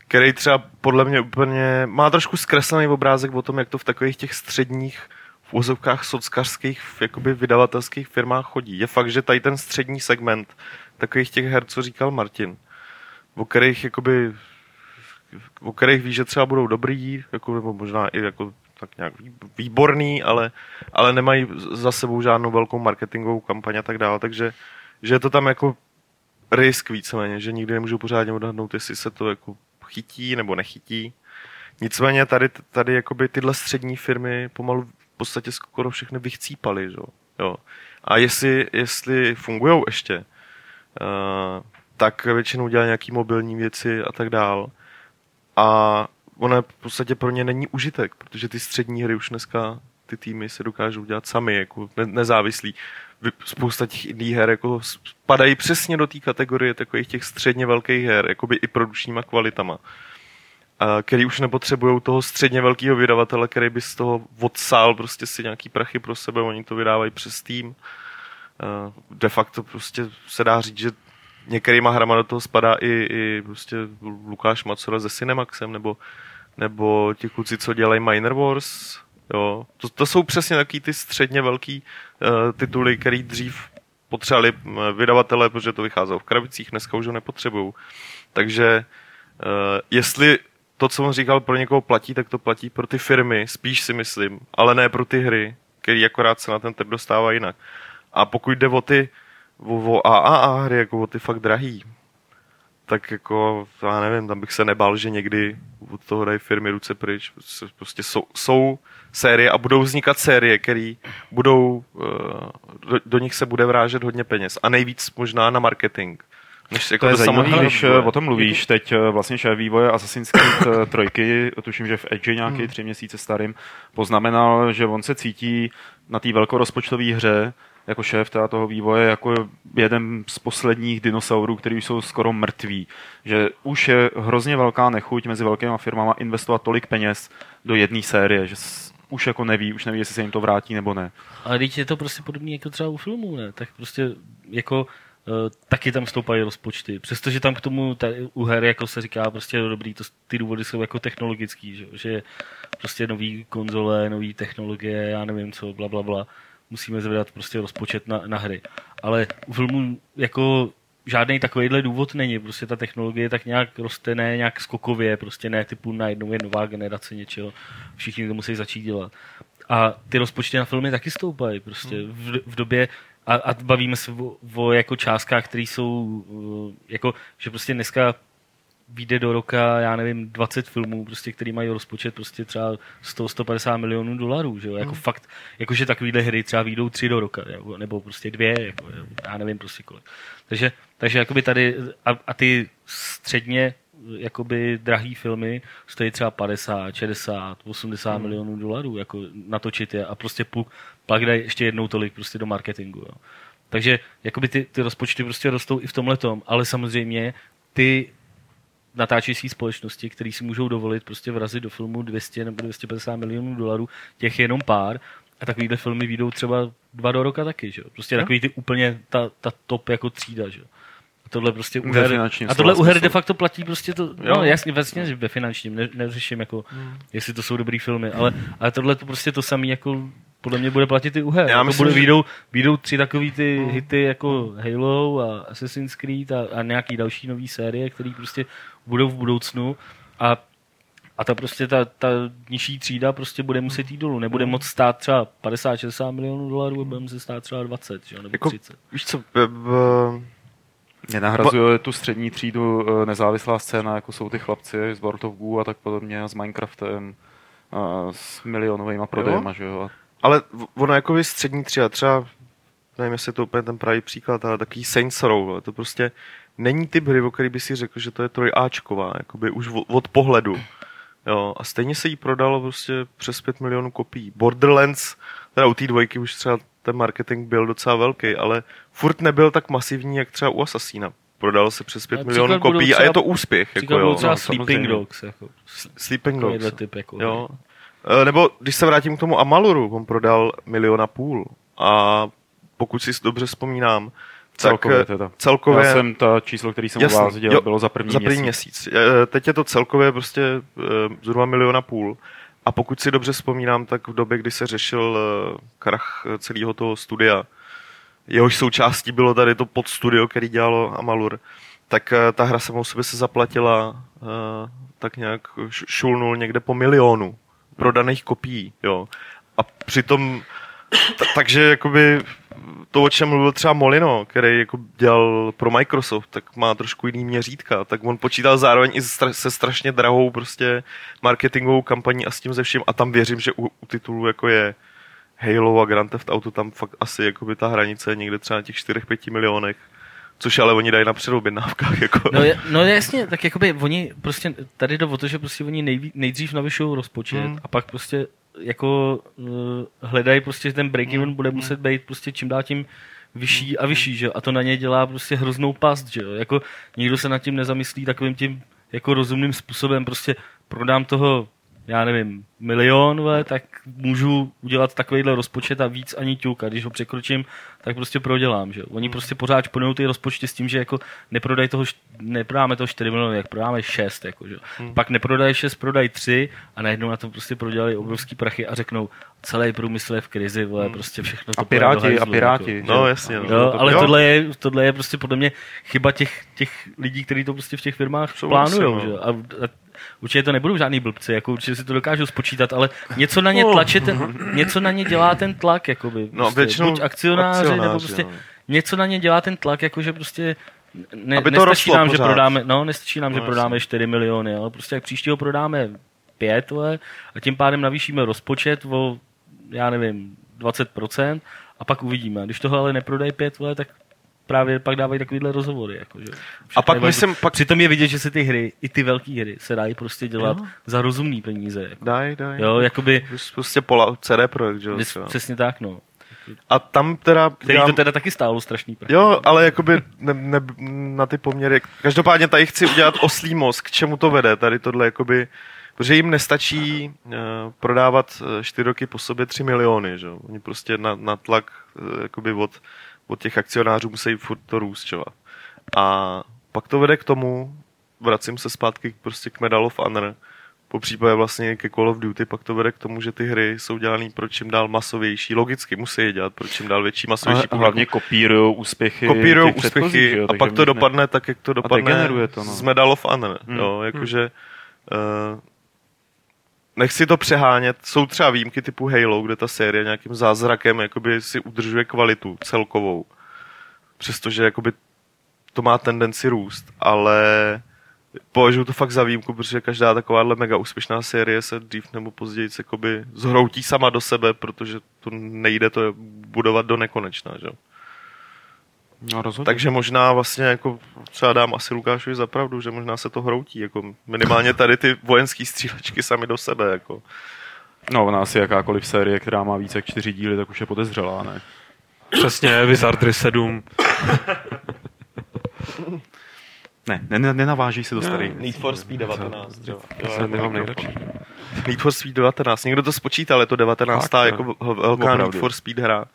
který třeba podle mě úplně má trošku zkreslený obrázek o tom, jak to v takových těch středních v úzovkách sockařských jakoby vydavatelských firmách chodí. Je fakt, že tady ten střední segment takových těch her, co říkal Martin, o kterých jakoby o kterých ví, že třeba budou dobrý, jako, nebo možná i jako tak nějak výborný, ale, ale nemají za sebou žádnou velkou marketingovou kampaň a tak dále, takže že je to tam jako risk víceméně, že nikdy nemůžu pořádně odhadnout, jestli se to jako chytí nebo nechytí. Nicméně tady, tady jakoby tyhle střední firmy pomalu podstatě skoro všechny vychcípali, že? jo. A jestli, jestli fungují ještě, uh, tak většinou dělají nějaký mobilní věci a tak dál. A ono v podstatě pro ně není užitek, protože ty střední hry už dneska ty týmy se dokážou dělat sami, jako ne- nezávislí. Spousta těch indie her jako spadají přesně do té kategorie takových těch středně velkých her, jakoby i produčníma kvalitama který už nepotřebují toho středně velkého vydavatele, který by z toho odsál prostě si nějaký prachy pro sebe, oni to vydávají přes Steam. De facto prostě se dá říct, že některýma hrama do toho spadá i, i prostě Lukáš Macora se Cinemaxem, nebo, nebo ti kluci, co dělají Miner Wars. Jo. To, to jsou přesně taky ty středně velký uh, tituly, který dřív potřebovali vydavatele, protože to vycházelo v krabicích, dneska už ho nepotřebují. Takže uh, jestli to, co on říkal, pro někoho platí, tak to platí pro ty firmy, spíš si myslím, ale ne pro ty hry, které akorát se na ten trh dostává jinak. A pokud jde o ty o, o AAA hry, jako o ty fakt drahý, tak jako, já nevím, tam bych se nebál, že někdy od toho dají firmy ruce pryč. Prostě jsou, jsou série a budou vznikat série, které budou, eh, do, do nich se bude vrážet hodně peněz. A nejvíc možná na marketing. Než To jako je do zajímavé, když eh, o tom mluvíš. Teď eh, vlastně šéf vývoje Assassin's Creed trojky, tuším, že v Edge nějaký Hmm. tři měsíce starým, poznamenal, že on se cítí na té velkorozpočtové hře jako šéf teda toho vývoje jako jeden z posledních dinosaurů, který už jsou skoro mrtví. Že už je hrozně velká nechuť mezi velkýma firmama investovat tolik peněz do jedné série, že už jako neví, už neví, jestli se jim to vrátí nebo ne. Ale teď je to prostě podobné jako třeba u filmů, ne? Tak prostě jako uh, taky tam stoupají rozpočty. Přestože tam k tomu ta, u her, jako se říká, prostě dobrý, to, ty důvody jsou jako technologický, že, že prostě nový konzole, nový technologie, já nevím co, bla, bla, bla. Musíme zvedat prostě rozpočet na, na hry. Ale u filmů jako žádný takovýhle důvod není. Prostě ta technologie tak nějak roste, ne nějak skokově, prostě ne typu najednou je nová generace něčeho. Všichni to musí začít dělat. A ty rozpočty na filmy taky stoupají prostě v, v době a, a bavíme se o, o jako částkách, které jsou uh, jako, že prostě dneska vyjde do roka, já nevím, 20 filmů, prostě, který mají rozpočet prostě třeba 100-150 milionů dolarů, že jo? Jako fakt, jakože takovýhle hry třeba vyjdou tři do roka, nebo prostě dvě, jako, já nevím prostě kolik. Takže, takže jakoby tady, a, a ty středně jakoby drahý filmy stojí třeba 50, 60, 80 hmm. milionů dolarů jako natočit je a prostě puk, pak dají ještě jednou tolik prostě do marketingu. Jo. Takže jakoby ty, ty rozpočty prostě rostou i v tomhle tom, ale samozřejmě ty natáčející společnosti, které si můžou dovolit prostě vrazit do filmu 200 nebo 250 milionů dolarů, těch je jenom pár a takovýhle filmy vyjdou třeba dva do roka taky, že jo. Prostě takový ty úplně ta, ta top jako třída, že jo. A tohle prostě u her, a tohle u her de facto platí prostě to, Jo. no jasně, vlastně, že ve finančním, ne, neřeším jako, jestli to jsou dobrý filmy, ale, ale tohle to prostě to samé jako podle mě bude platit i u her. Já jako myslím, bude, že- výjdou, výjdou tři takový ty hity jako Halo a Assassin's Creed a, a nějaký další nový série, které prostě budou v budoucnu a a ta prostě ta, ta nižší třída prostě bude muset jít dolů. Nebude moc stát třeba 50-60 milionů dolarů, bude muset stát třeba 20, že? jo, nebo Jako- 30. Víš co, v, v, Nenahrazuje tu střední třídu eh, nezávislá scéna, jako jsou ty chlapci z World of Goo a tak podobně, a s Minecraftem, a s milionovými prodejema, že jo. A ale ono jako by střední třída, třeba, nevím, jestli je to úplně ten pravý příklad, ale takový Saints Row, ale to prostě není typ hry, o který by si řekl, že to je trojáčková, jakoby už od, pohledu. Jo, a stejně se jí prodalo prostě přes 5 milionů kopií. Borderlands, teda u té dvojky už třeba ten marketing byl docela velký, ale furt nebyl tak masivní, jak třeba u Assassina. Prodalo se přes 5 Ale milionů kopií a je to úspěch. Jako, jo. třeba no, Sleeping samozřejmě. Dogs. Jako, Sleeping Dogs. typ. Jako, Jo. E, Nebo když se vrátím k tomu Amaluru, on prodal milion a půl. A pokud si dobře vzpomínám, celkově tak teda. celkově Já jsem ta číslo, který jsem Jasný, uváděl, jo, bylo za první, za první měsíc. měsíc. E, Teď je to celkově prostě zhruba milion a půl. A pokud si dobře vzpomínám, tak v době, kdy se řešil krach celého toho studia, jehož součástí bylo tady to podstudio, který dělalo Amalur, tak ta hra samou sobě se zaplatila tak nějak šulnul někde po milionu prodaných kopií, jo. A přitom, t- takže jakoby to, o čem mluvil třeba Molino, který jako dělal pro Microsoft, tak má trošku jiný měřítka, tak on počítal zároveň i se stra- se strašně drahou prostě marketingovou kampaní a s tím ze vším. A tam věřím, že u, u titulů jako je Halo a Grand Theft Auto, tam fakt asi jakoby ta hranice je někde třeba na těch 4-5 milionech, což ale oni dají na předobjednávkách. Jako. No, no jasně, tak jakoby oni prostě, tady jde o to, že prostě oni nejví, nejdřív navyšují rozpočet Hmm. a pak prostě jako uh, hledají prostě, že ten break-even Hmm. bude muset být prostě čím dál tím vyšší a vyšší, že jo? A to na ně dělá prostě hroznou past, že jo? Jako nikdo se nad tím nezamyslí takovým tím jako rozumným způsobem, prostě prodám toho já nevím, milion, vole, tak můžu udělat takovýhle rozpočet a víc ani ťuk. A když ho překročím, tak prostě prodělám. Že? jo. Oni prostě pořád šponují ty rozpočty s tím, že jako neprodají toho, neprodáme toho 4 miliony, jak prodáme 6. Jako, že? Hmm. Pak neprodají 6, prodají 3 a najednou na to prostě prodělají obrovský prachy a řeknou, celý průmysl je v krizi, vole, prostě všechno to A Piráti, a hajzlu, Piráti. Jako. No jasně, no. Jo, ale Jo. tohle je, tohle je prostě podle mě chyba těch, těch lidí, kteří to prostě v těch firmách plánují. no. že jo. A, a určitě to nebudou žádný blbci, jako určitě si to dokážou spočítat, ale něco na ně tlačí, ten, něco na ně dělá ten tlak, jakoby. No, prostě. většinou Buď akcionáři, nebo akcionáři, prostě no. něco na ně dělá ten tlak, jako že prostě ne, Aby to nestačí nám, že prodáme, no, nestačí nám, No, že prodáme 4 miliony, ale prostě jak příštího prodáme 5, vole, a tím pádem navýšíme rozpočet o, já nevím, 20%, a pak uvidíme. Když toho ale neprodají 5, vole, tak právě pak dávají takovýhle rozhovory. Jako, že A pak je myslím, pak Přitom je vidět, že se ty hry, i ty velké hry, se dají prostě dělat Jo. za rozumný peníze. Jako. daj, daj. Jo, jakoby, Prostě pola, CD projekt, že jo. vys- přesně tak, no. A tam teda... Který dělám- to teda taky stálo strašný prach. Jo, ale jakoby ne, ne, na ty poměry. Každopádně tady chci udělat oslý mozk, k čemu to vede, tady tohle jakoby, protože jim nestačí uh, prodávat eh, čtyři roky po sobě 3 miliony, že jo. Oni prostě na, na tlak uh, jakoby od, od těch akcionářů musí furt to růst, čo? A pak to vede k tomu, vracím se zpátky k- prostě k Medal of Honor, po případě vlastně ke Call of Duty, pak to vede k tomu, že ty hry jsou dělané pro čím dál masovější. Logicky musí je dělat pro čím dál větší masovější A hlavně kopírují úspěchy kopírují úspěchy jo, a pak to ne- dopadne tak, jak to dopadne to, no. z Medal of Honor. Hmm. Jo, jakože uh, nechci to přehánět, jsou třeba výjimky typu Halo, kde ta série nějakým zázrakem jakoby si udržuje kvalitu celkovou. Přestože jakoby to má tendenci růst, ale považuji to fakt za výjimku, protože každá takováhle mega úspěšná série se dřív nebo později jakoby zhroutí sama do sebe, protože to nejde to budovat do nekonečna, že? No, rozhodně. Takže možná vlastně jako třeba dám asi Lukášovi za pravdu, že možná se to hroutí, jako minimálně tady ty vojenský střílečky sami do sebe, jako. No, ona asi jakákoliv série, která má více jak čtyři díly, tak už je podezřelá, ne? Přesně, Wizardry 7. Ne, ne, ne nenaváží se do starých. Need for Speed 19, jo. Já nemám nejradši. Need for Speed 19, někdo to spočítal, je to 19. Fakt, jo. jako vel- velká. Need for Speed hra.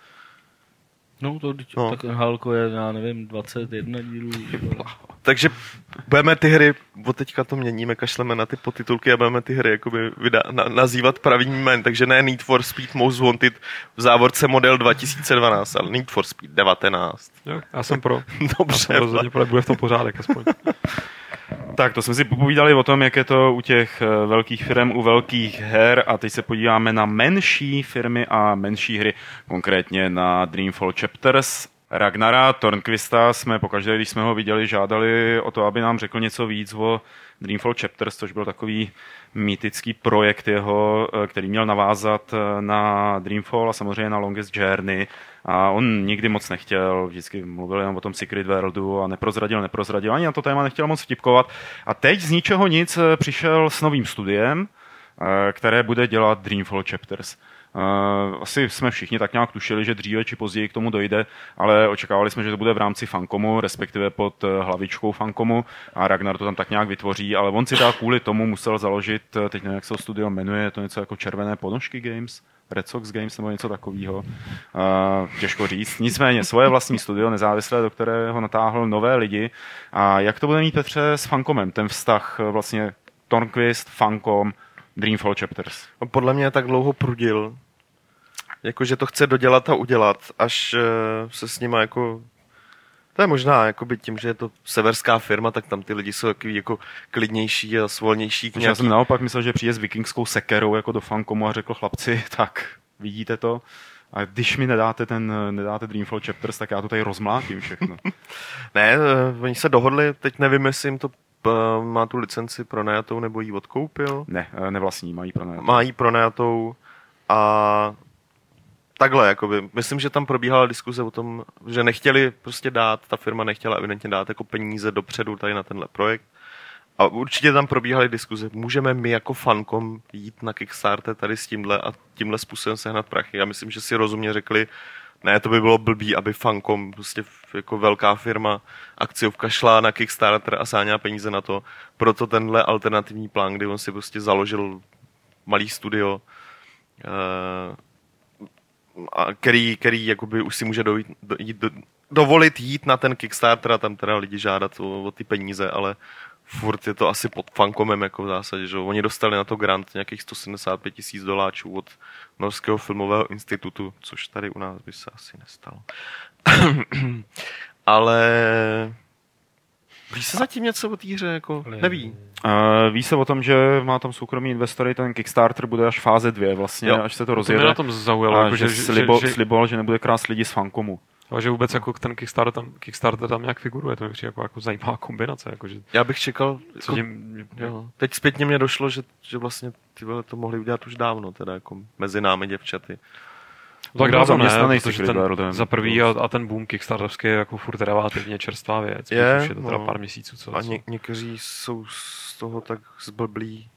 No, to, No. no. tak Halko je, já nevím, 21 dílů. Takže budeme ty hry, od teďka to měníme, kašleme na ty podtitulky a budeme ty hry jakoby vydá, na, nazývat pravým jménem, takže ne Need for Speed Most Wanted v závorce model 2012, ale Need for Speed 19. Jo, já jsem pro. Já Dobře, jsem rozhodně pro, bude v tom pořádek aspoň. Tak, to jsme si povídali o tom, jak je to u těch eh, velkých firm, u velkých her a teď se podíváme na menší firmy a menší hry, konkrétně na Dreamfall Chapters. Ragnara Tornquista jsme pokaždé, když jsme ho viděli, žádali o to, aby nám řekl něco víc o Dreamfall Chapters, což byl takový mýtický projekt jeho, eh, který měl navázat eh, na Dreamfall a samozřejmě na Longest Journey. A on nikdy moc nechtěl, vždycky mluvil jenom o tom Secret Worldu a neprozradil, neprozradil, ani na to téma nechtěl moc vtipkovat. A teď z ničeho nic eh, přišel s novým studiem, eh, které bude dělat Dreamfall Chapters. Eh, Asi jsme všichni tak nějak tušili, že dříve či později k tomu dojde, ale očekávali jsme, že to bude v rámci Fankomu, respektive pod eh, hlavičkou Fankomu a Ragnar to tam tak nějak vytvoří, ale on si dá kvůli tomu musel založit, eh, teď nevím, jak se to studio jmenuje, je to něco jako Červené ponožky Games, Red Sox Games nebo něco takového. Těžko říct. Nicméně svoje vlastní studio nezávislé, do kterého natáhl nové lidi. A jak to bude mít Petře s Fankomem, ten vztah vlastně Tornquist, Fankom, Dreamfall Chapters? On podle mě tak dlouho prudil, jako že to chce dodělat a udělat, až eh, se s nima jako to je možná jakoby tím, že je to severská firma, tak tam ty lidi jsou takový jako klidnější a svolnější k Já jsem naopak myslel, že přijde s vikingskou sekerou jako do Fankomu a řekl chlapci, tak vidíte to, a když mi nedáte ten, nedáte Dreamfall Chapters, tak já to tady rozmlátím všechno. Ne, eh, oni se dohodli, teď nevím, jestli jim to má tu licenci pronajatou nebo ji odkoupil. Ne, eh, nevlastní, mají pro ne. Má ji pronajatou a takhle, jakoby, myslím, že tam probíhala diskuze o tom, že nechtěli prostě dát, ta firma nechtěla evidentně dát jako peníze dopředu tady na tenhle projekt. A určitě tam probíhaly diskuze, můžeme my jako fankom jít na Kickstarter tady s tímhle a tímhle způsobem sehnat prachy. Já myslím, že si rozumně řekli, ne, to by bylo blbý, aby fankom, prostě jako velká firma, akciovka šla na Kickstarter a sáněla peníze na to. Proto tenhle alternativní plán, kdy on si prostě založil malý studio, eh, a který, který jakoby už si může dojít, do, jít, do, dovolit jít na ten Kickstarter a tam teda lidi žádat o, o ty peníze, ale furt je to asi pod fankomem jako v zásadě, že jo. Oni dostali na to grant nějakých 175 tisíc doláčů od Norského filmového institutu, což tady u nás by se asi nestalo. ale ví se zatím něco o té hře, jako neví. Uh, ví se o tom, že má tam soukromý investory, ten Kickstarter bude až fáze dvě vlastně, Jo. až se to To mě rozjede. na tom zaujalo, a jako, že, že, slibo, že, že, sliboval, že nebude krást lidi z Fankomu. Ale že vůbec jako ten Kickstarter tam, Kickstarter tam nějak figuruje, to mi přijde jako, jako zajímavá kombinace, jako, že Já bych čekal, co jako, tím, jo. teď zpětně mě došlo, že, že vlastně ty vole to mohli udělat už dávno, teda jako mezi námi děvčaty. Tak dávno ne, protože ten, Worldem. za prvý a, a ten boom Kickstarterovský je jako furt relativně čerstvá věc. Je, Už je to teda no. pár měsíců, co, A ně, někteří jsou z toho tak zblblí.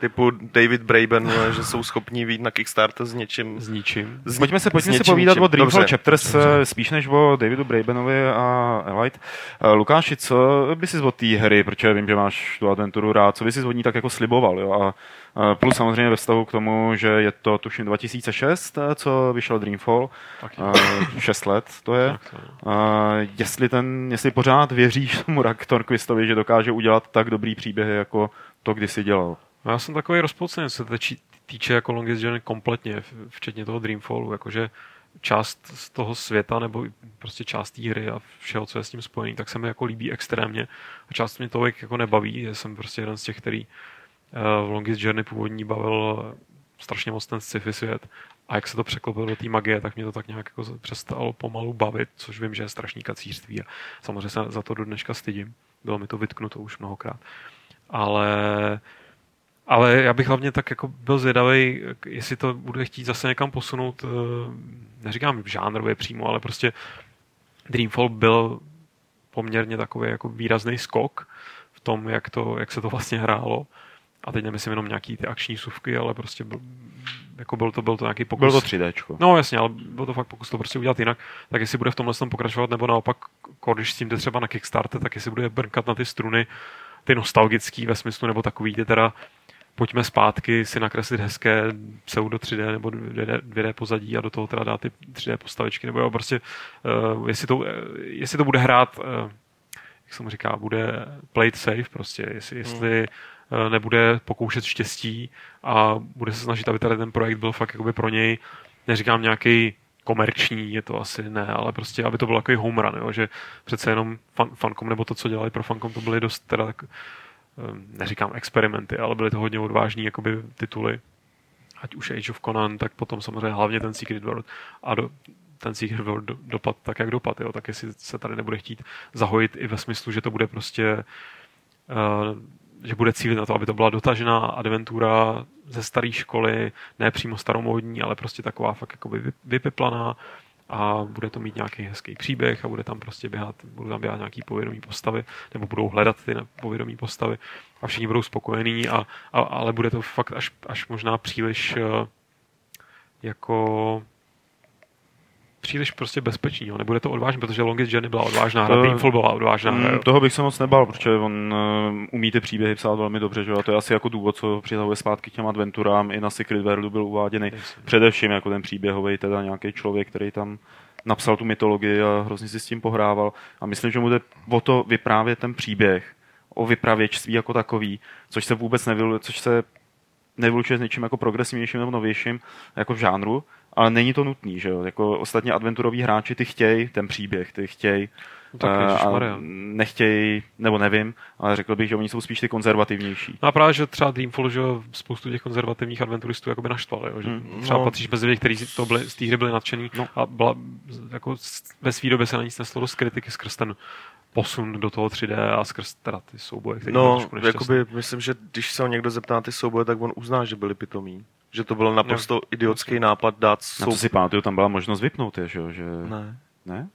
Typu David Braben, že jsou schopní výjít na Kickstarter s něčím. s ničím. S, Pojďme se, s pojďme se něčím, povídat ničím. o Dreamfall Dobře. Chapters eh, spíš než o Davidu Brabenovi a Elite. Eh, Lukáši, co by si od té hry, protože vím, že máš tu adventuru rád, co by si od ní tak jako sliboval, jo? A eh, plus samozřejmě ve vztahu k tomu, že je to tuším 2006, eh, co vyšel Dreamfall, Tak, eh, 6 let to je. tak to. Uh, jestli, ten, jestli pořád věříš tomu Rak Torquistovi, že dokáže udělat tak dobrý příběhy, jako to kdysi dělal. No Já jsem takový rozpolcený, co se tečí- týče jako Longest Journey kompletně, včetně toho Dreamfallu, jakože část z toho světa nebo prostě část té hry a všeho, co je s tím spojený, tak se mi jako líbí extrémně a část mě to jako nebaví, že jsem prostě jeden z těch, který eh, v Longest Journey původní bavil strašně moc ten sci-fi svět a jak se to překlopilo do té magie, tak mě to tak nějak jako přestalo pomalu bavit, což vím, že je strašný kacířství a samozřejmě se za to do dneška stydím. Bylo mi to vytknuto už mnohokrát. Ale ale já bych hlavně tak jako byl zvědavý, jestli to bude chtít zase někam posunout, eh, neříkám žánrově přímo, ale prostě Dreamfall byl poměrně takový jako výrazný skok v tom, jak, to, jak se to vlastně hrálo. A teď nemyslím jenom nějaký ty akční suvky, ale prostě byl, jako byl to, byl to nějaký pokus. Bylo to 3D. No jasně, ale byl to fakt pokus to prostě udělat jinak. Tak jestli bude v tomhle tom pokračovat, nebo naopak, když s tím jde třeba na Kickstarter, tak jestli bude brnkat na ty struny, ty nostalgický ve smyslu, nebo takový ty teda pojďme zpátky si nakreslit hezké pseudo 3D nebo 2D, 2D pozadí a do toho teda dát ty 3D postavičky, nebo jo, prostě uh, jestli, to, uh, jestli to bude hrát, uh, jak se mu říká, bude play it safe prostě, jestli, jestli uh, nebude pokoušet štěstí a bude se snažit, aby tady ten projekt byl fakt jakoby pro něj, neříkám nějaký komerční, je to asi ne, ale prostě, aby to byl takový home run, jo, že přece jenom fan, Funcom nebo to, co dělali pro Funcom, to byly dost teda tak, neříkám experimenty, ale byly to hodně odvážní jakoby tituly. Ať už Age of Conan, tak potom samozřejmě hlavně ten Secret World. A do, ten Secret World do, dopad tak, jak dopad, jo, tak jestli se tady nebude chtít zahojit i ve smyslu, že to bude prostě uh, že bude cílit na to, aby to byla dotažená adventura ze staré školy, ne přímo staromódní, ale prostě taková fakt jakoby vy- vypiplaná a bude to mít nějaký hezký příběh a bude tam prostě běhat, budou tam běhat nějaký povědomí postavy, nebo budou hledat ty povědomí postavy a všichni budou spokojení, a, a, ale bude to fakt až, až možná příliš eh, jako příliš prostě bezpečný, jo. nebude to odvážné, protože Longest Journey byla odvážná hra, Dreamfall byla odvážná hra, Mm, jo. toho bych se moc nebal, protože on uh, umí ty příběhy psát velmi dobře, že a to je asi jako důvod, co přitahuje zpátky k těm adventurám. I na Secret Worldu byl uváděný Jasně. především jako ten příběhový, teda nějaký člověk, který tam napsal tu mytologii a hrozně si s tím pohrával. A myslím, že mu jde o to vyprávět ten příběh, o vypravěčství jako takový, což se vůbec nevylu, což se nevylučuje s něčím jako progresivnějším nebo novějším, jako v žánru, ale není to nutný, že jo? Jako ostatně adventuroví hráči, ty chtějí ten příběh, ty chtějí No tak eh, a nechtějí, nebo nevím, ale řekl bych, že oni jsou spíš ty konzervativnější. No a právě, že třeba Dreamfall, že spoustu těch konzervativních adventuristů jakoby naštval, jo, že Mm, třeba no. patříš mezi lidi, kteří to byli, z té hry byli nadšený No. a byla, jako ve své době se na ní sneslo dost kritiky skrz ten posun do toho 3D a skrz teda ty souboje, No, jakoby, myslím, že když se ho někdo zeptá na ty souboje, tak on uzná, že byli pitomí. Že to byl naprosto idiotský nápad dát Na souboj. to si pamatuju, tam byla možnost vypnout je, že jo? Že... Ne, ne?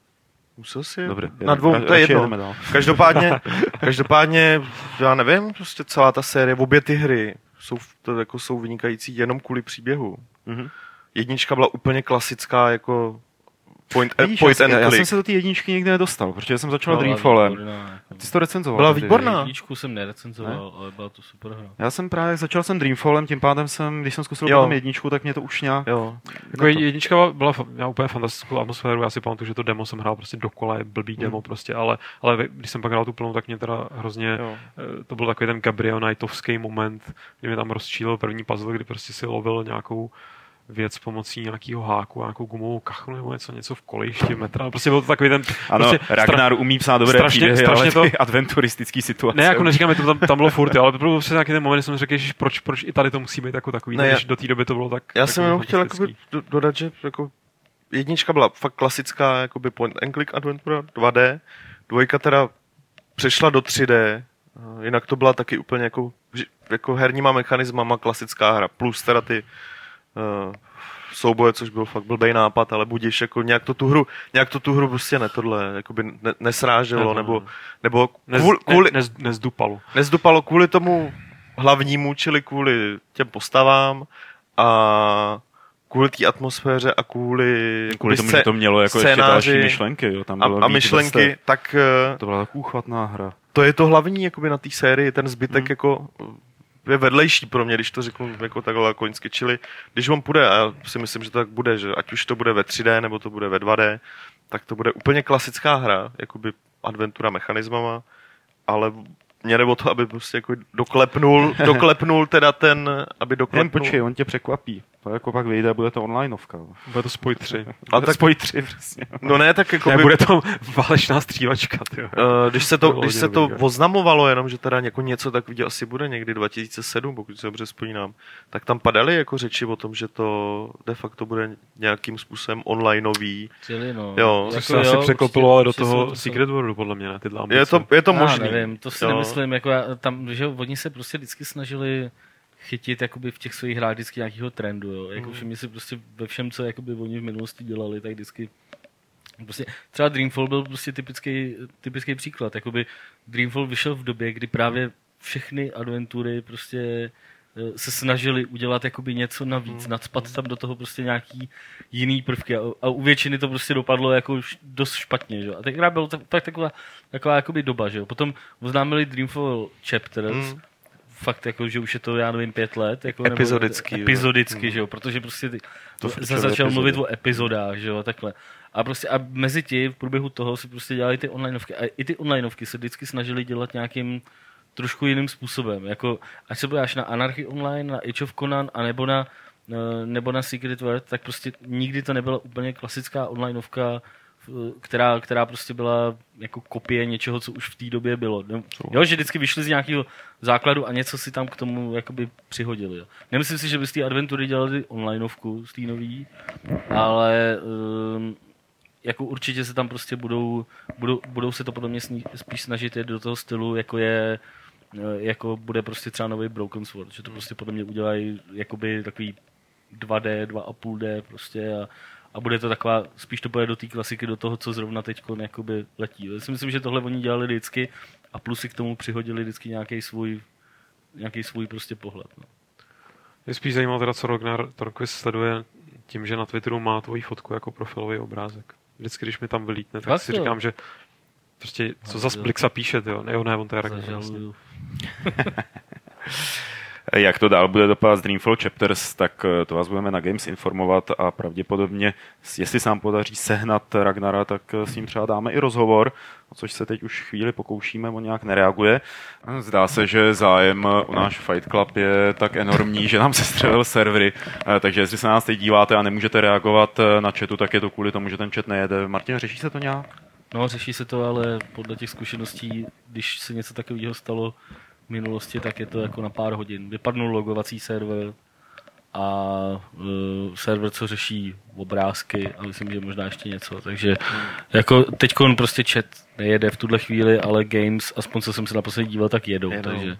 musel si. Dobře. Na dvou, to je jedno. Každopádně, každopádně, já nevím, prostě celá ta série, obě ty hry jsou, to jako jsou vynikající jenom kvůli příběhu. Mhm. Jednička byla úplně klasická, jako point, Vidíš, point já, and já, já click. jsem se do té jedničky nikdy nedostal, protože jsem začal No, byla Dreamfallem. jako. Ty jsi to recenzoval. Byla výborná. Jedničku jsem nerecenzoval, ale byla to super hra. Já jsem právě začal jsem Dreamfallem, tím pádem jsem, když jsem zkusil Jo. potom jedničku, tak mě to už nějak... Jo. Jako jednička byla- byla fa- měla úplně fantastickou atmosféru, já si pamatuju, že to demo jsem hrál prostě dokola, je blbý Hmm. demo prostě, ale, ale když jsem pak hrál tu plnou, tak mě teda hrozně, Jo. eh, to byl takový ten Gabriel Knightovský moment, kdy mě tam rozčílil první puzzle, kdy prostě si lovil nějakou věc pomocí nějakého háku, nějakou gumovou kachnu nebo něco, něco v kolejišti metra. Prostě byl to takový ten... Ano, prostě Ragnar umí psát dobré strašně- příběhy, strašně ale ty to- adventuristický situace. Ne, jako neříkám, že to tam, tam bylo furt, jo, ale to byl přesně nějaký ten moment, kdy jsem řekl, ježiš, proč, proč i tady to musí být jako takový, Ne, ne, já- když do té doby to bylo tak Já jsem jenom chtěl jakoby do- dodat, že jako jednička byla fakt klasická jakoby point and click adventura 2D, dvojka teda přešla do 3D, eh, jinak to byla taky úplně jako, že- jako herníma mechanismama klasická hra, plus teda ty souboje, což byl fakt blbý nápad, ale budíš, jako nějak to tu hru, nějak to tu hru prostě ne tohle, jakoby ne, nesráželo, Ne, nebo, ne. nebo Nez, kvůli, kvůli, ne, nez, nezdupalo. nezdupalo kvůli tomu hlavnímu, čili kvůli těm postavám a kvůli té atmosféře a kvůli, Kvůli jakoby tomu, že to mělo jako ještě další myšlenky. Jo. Tam a, bylo a víc myšlenky, vrstev. tak eh, To byla tak úchvatná hra. to je to hlavní jakoby na té sérii, ten zbytek Hmm. jako je vedlejší pro mě, když to řeknu jako takhle koňsky, čili když on půjde, a já si myslím, že to tak bude, že ať už to bude ve 3D nebo to bude ve 2D, tak to bude úplně klasická hra, jakoby adventura mechanismama, ale mě jde o to, aby prostě jako doklepnul, doklepnul teda ten, aby Jen doklepnul. počkej, on tě překvapí. To jako pak vyjde a bude to onlineovka. Bude to spoj 3. A tak- spoj tři, přesně. No ne, tak jako Ne, by, bude tam válečná střívačka, ty. Uh, když se to, To když se to oznamovalo jenom, že teda jako něco takového asi bude někdy 2007, pokud se dobře vzpomínám, tak tam padaly jako řeči o tom, že to de facto bude nějakým způsobem onlineový. Chtěli, no. Jo, Což Jako se asi jo, překlopilo ale do toho jsou- Secret Worldu, podle mě, ne? Tyhle ambice. Je to, je to Já možný. nevím, to si Jo. nemyslím, jako já, tam, že oni se prostě vždycky snažili chytit jakoby v těch svých hrách vždycky nějakého trendu, jo. Jako Mhm. všimni si prostě ve všem, co jakoby oni v minulosti dělali, tak vždycky Prostě, třeba Dreamfall byl prostě typický, typický příklad. Jakoby Dreamfall vyšel v době, kdy právě všechny adventury prostě eh, se snažili udělat jakoby něco navíc, Hmm. nadspat tam do toho prostě nějaký jiný prvky a, a u většiny to prostě dopadlo jako š- dost špatně, že? A tenkrát byla tak, tak taková, taková jakoby doba, že jo. Potom oznámili Dreamfall Chapters, Mm. Fakt jako, že už je to, já nevím, pět let. Jako, Epizodický, jo. Nebo, epizodicky, Mm. že jo, protože prostě ty, To za, začal epizody. mluvit o epizodách, že jo, takhle. A prostě a mezi tím v průběhu toho si prostě dělali ty onlineovky. A i ty onlineovky se vždycky snažili dělat nějakým trošku jiným způsobem. Jako, ať se podíváš na Anarchy Online, na Age of Conan, a nebo na, eh, nebo na Secret World, tak prostě nikdy to nebyla úplně klasická onlineovka, která, která prostě byla jako kopie něčeho, co už v té době bylo. Jo, že vždycky vyšli z nějakého základu a něco si tam k tomu jakoby přihodili. Jo. Nemyslím si, že by z té adventury dělali onlineovku z té nový, ale um, jako určitě se tam prostě budou, budou, budou se to podle mě sní, spíš snažit jít do toho stylu, jako je eh, jako bude prostě třeba nový Broken Sword, že to prostě podle mě udělají jakoby takový 2D, 2,5D prostě a, a bude to taková, spíš to bude do té klasiky, do toho, co zrovna teď jakoby letí. Já si myslím, že tohle oni dělali vždycky a plus si k tomu přihodili vždycky nějaký svůj nějaký svůj prostě pohled. No. Mě spíš zajímalo teda, co Ragnar Torquist sleduje tím, že na Twitteru má tvoji fotku jako profilový obrázek. Vždycky, když mi tam vylítne, tak Fakt si jo? říkám, že prostě, co za jo. Blixa píše, jo? Ne, jo, ne, on to je Ragnar. Vlastně. Jak to dál bude dopadat s Dreamfall Chapters, tak eh, to vás budeme na Games informovat a pravděpodobně, jestli se nám podaří sehnat Ragnara, tak eh, s ním třeba dáme i rozhovor, o což se teď už chvíli pokoušíme, on nějak nereaguje. Zdá se, že zájem o náš Fight Club je tak enormní, že nám se střelil servery, eh, takže jestli se nás teď díváte a nemůžete reagovat eh, na chatu, tak je to kvůli tomu, že ten chat nejede. Martin, řeší se to nějak? No, řeší se to, ale podle těch zkušeností, když se něco takového stalo minulosti, tak je to jako na pár hodin. Vypadnul logovací server a uh, server, co řeší obrázky a myslím, že možná ještě něco. Takže jako teď prostě chat nejede v tuhle chvíli, ale games, aspoň co jsem se naposledy díval, tak jedou. Jedou. Takže,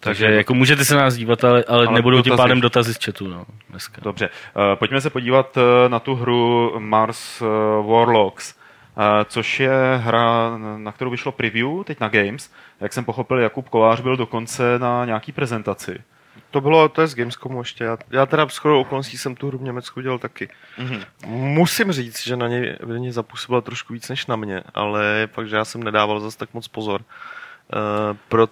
takže, Takže- jako můžete se nás dívat, ale, ale, Ale nebudou tím pádem dotazy z chatu. No, dneska. Dobře, Eh, pojďme se podívat eh, na tu hru Mars eh, Warlocks, což je hra, na kterou vyšlo preview teď na Games. Jak jsem pochopil, Jakub Kolář byl dokonce na nějaký prezentaci. To bylo, to je z Gamescomu ještě. Já, já teda shodou okolností jsem tu hru v Německu dělal taky. Mhm. Musím říct, že na ně, na ně zapůsobila trošku víc než na mě, ale pak, že já jsem nedával zase tak moc pozor. Uh, pro...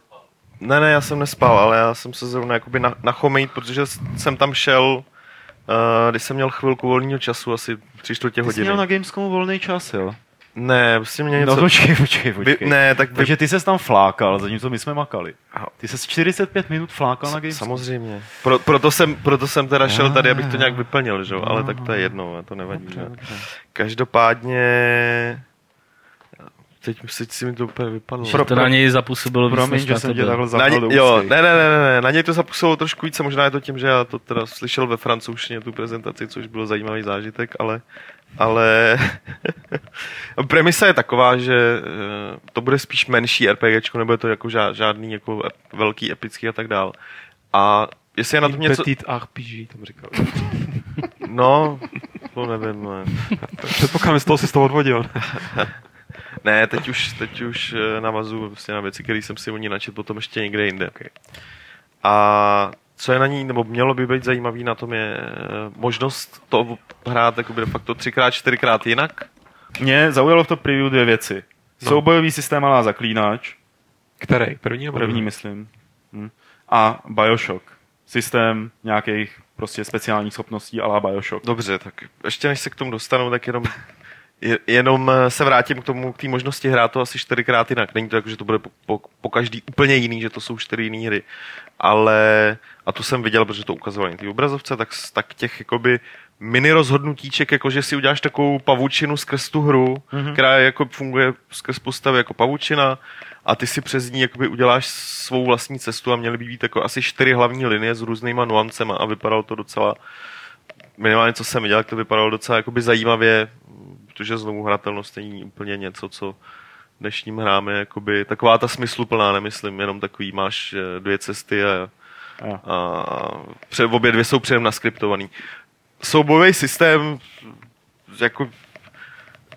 Ne, ne, já jsem nespal, ale já jsem se zrovna jakoby na, nachomejt, protože jsem tam šel, uh, když jsem měl chvilku volného času, asi tři čtvrtě Ty jsi hodiny. měl na Gamescomu volný čas, jo? Ne, prostě mě něco... No počkej, počkej, počkej. ne, tak vy... Takže ty ses tam flákal, zatímco my jsme makali. Ty ses 45 minut flákal na Gamescomu. Samozřejmě. Pro, proto, jsem, proto jsem teda šel tady, abych to nějak vyplnil, že? jo, ale tak to je jedno, to nevadí. Dobře, dobře. Každopádně... Teď, teď si mi to úplně vypadlo. Že to na něj zapůsobilo Promiň, než že jsem tě takhle Na ně, jo, ne, ne, ne, ne, ne, na něj to zapůsobilo trošku více, možná je to tím, že já to teda slyšel ve francouzštině tu prezentaci, což bylo zajímavý zážitek, ale, ale premisa je taková, že eh, to bude spíš menší RPGčko, nebude to jako žád, žádný jako velký, epický a tak dál. A jestli je na tom něco... Petit RPG, tam říkal. No, to nevím. Ne. Předpokládám, že z toho si z toho odvodil. Ne, teď už, teď už eh, navazuju vlastně na věci, které jsem si o ní načet potom ještě někde jinde. Okay. A co je na ní, nebo mělo by být zajímavý na tom je eh, možnost to hrát jakoby de facto třikrát, čtyřikrát jinak. Mě zaujalo v to preview dvě věci. No. Soubojový systém alá zaklínač, Který? První nebo první myslím. Hm. A Bioshock. Systém nějakých prostě speciálních schopností alá Bioshock. Dobře, tak ještě než se k tomu dostanu, tak jenom, je- jenom eh, se vrátím k tomu, k té možnosti hrát to asi čtyřikrát jinak. Není to jako, že to bude po, po, po každý úplně jiný, že to jsou čtyři jiné hry. Ale, a to jsem viděl, protože to ukazovali na té obrazovce, tak, tak těch jakoby mini rozhodnutíček, jako že si uděláš takovou pavučinu skrz tu hru, mm-hmm. která jako funguje skrz postavy jako pavučina a ty si přes ní jakoby uděláš svou vlastní cestu a měly by být jako asi čtyři hlavní linie s různýma nuancema a vypadalo to docela minimálně co jsem viděl, to vypadalo docela jakoby zajímavě, protože znovu hratelnost není úplně něco, co dnešním hrám je jakoby taková ta smysluplná, nemyslím, jenom takový máš eh, dvě cesty a, Jo. a před, obě dvě jsou předem naskriptovaný. Soubojový systém jako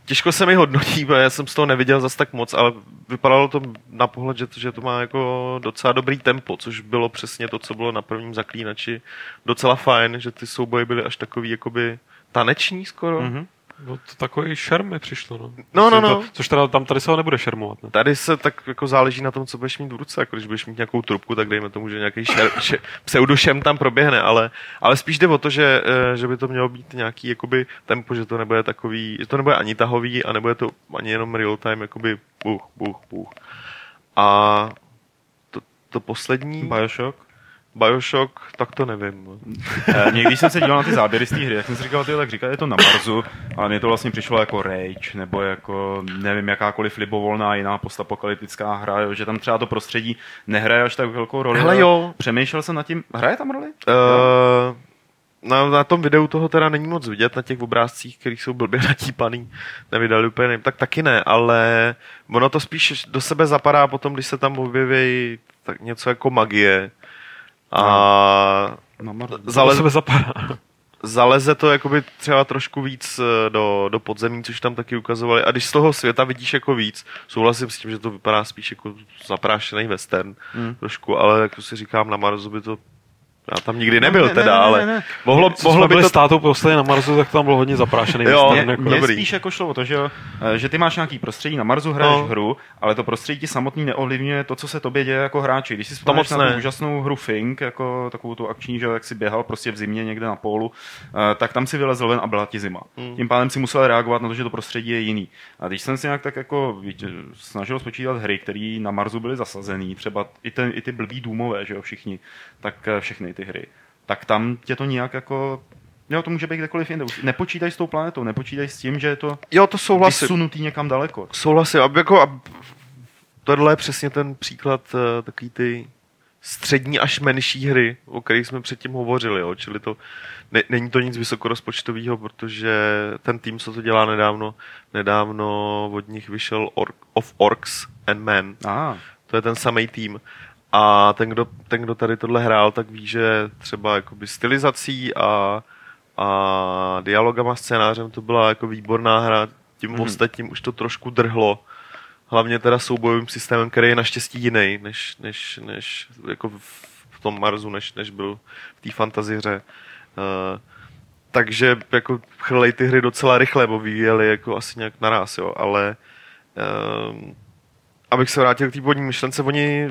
těžko se mi hodnotí, protože já jsem z toho neviděl zas tak moc, ale vypadalo to na pohled, že to, že to má jako docela dobrý tempo, což bylo přesně to, co bylo na prvním zaklínači. Docela fajn, že ty souboje byly až takový jakoby taneční skoro. Mm-hmm. No, to takový šerm mi přišlo, no. No, no, no. To, což teda tam tady se ho nebude šermovat, ne? Tady se tak jako záleží na tom, co budeš mít v ruce. Jako když budeš mít nějakou trubku, tak dejme tomu, že nějaký šer, še, pseudošem tam proběhne, ale, ale spíš jde o to, že, eh, že by to mělo být nějaký jakoby tempo, že to nebude takový, že to nebude ani tahový a nebude to ani jenom real time, jakoby buch, buch, buch. A to, to poslední, Bioshock. Bioshock, tak to nevím. Eh, Mě, když jsem se díval na ty záběry z té hry, tak jsem si říkal, tyjo, tak říká, je to na Marsu, ale mně to vlastně přišlo jako Rage, nebo jako, nevím, jakákoliv libovolná jiná postapokalyptická hra, jo, že tam třeba to prostředí nehraje až tak velkou roli. Hele ale jo. Přemýšlel jsem nad tím, hraje tam roli? Uh, na, na tom videu toho teda není moc vidět, na těch obrázcích, který jsou blbě natípaný, nevydali úplně nevím, tak taky ne, ale ono to spíš do sebe zapadá potom, když se tam objeví tak něco jako magie a Na Marsu. To zale, sebe zapadá. zaleze to jakoby třeba trošku víc eh, do, do podzemí, což tam taky ukazovali. A když z toho světa vidíš jako víc, souhlasím s tím, že to vypadá spíš jako zaprášený western Hmm. trošku, ale jako si říkám, na Marsu by to já tam nikdy nebyl ne, ne, teda, ne, ne, ale ne. mohlo, Co mohlo by to... s tátou posledně na Marsu, tak tam bylo hodně zaprášený. Jo, Mně, jako dobrý. spíš jako šlo o to, že, jo, eh, že ty máš nějaký prostředí, na Marsu hraješ No. hru, ale to prostředí ti samotný neovlivňuje to, co se tobě děje jako hráči. Když si vzpomeneš na tu ne. úžasnou hru Fink, jako takovou tu akční, že jak si běhal prostě v zimě někde na pólu, eh, tak tam si vylezl ven a byla ti zima. Hmm. Tím pádem si musel reagovat na to, že to prostředí je jiný. A když jsem si nějak tak jako víte, snažil spočítat hry, které na Marsu byly zasazený, třeba i, ten, i ty blbý důmové, že jo, všichni, tak eh, všechny ty hry, tak tam tě to nějak jako Jo, to může být kdekoliv jinde. Už Nepočítaj s tou planetou, nepočítaj s tím, že je to Jo, to souhlasím. vysunutý někam daleko. Souhlasím. Aby jako, ab, tohle je přesně ten příklad uh, takový ty střední až menší hry, o kterých jsme předtím hovořili. Jo? Čili to ne, není to nic vysokorozpočtového, protože ten tým, co to dělá nedávno, nedávno od nich vyšel Orc, of Orcs and Men. Ah, To je ten samý tým. A ten kdo, ten, kdo tady tohle hrál, tak ví, že třeba jakoby stylizací a, a dialogama, scénářem to byla jako výborná hra. Tím Mhm. mm. ostatním už to trošku drhlo. Hlavně teda soubojovým systémem, který je naštěstí jiný, než, než, než jako v, tom Marsu, než, než byl v té fantazihře. Uh, takže jako chrlej ty hry docela rychle, bo vyvíjeli jako asi nějak naraz, jo, ale um, abych se vrátil k té původní myšlence, oni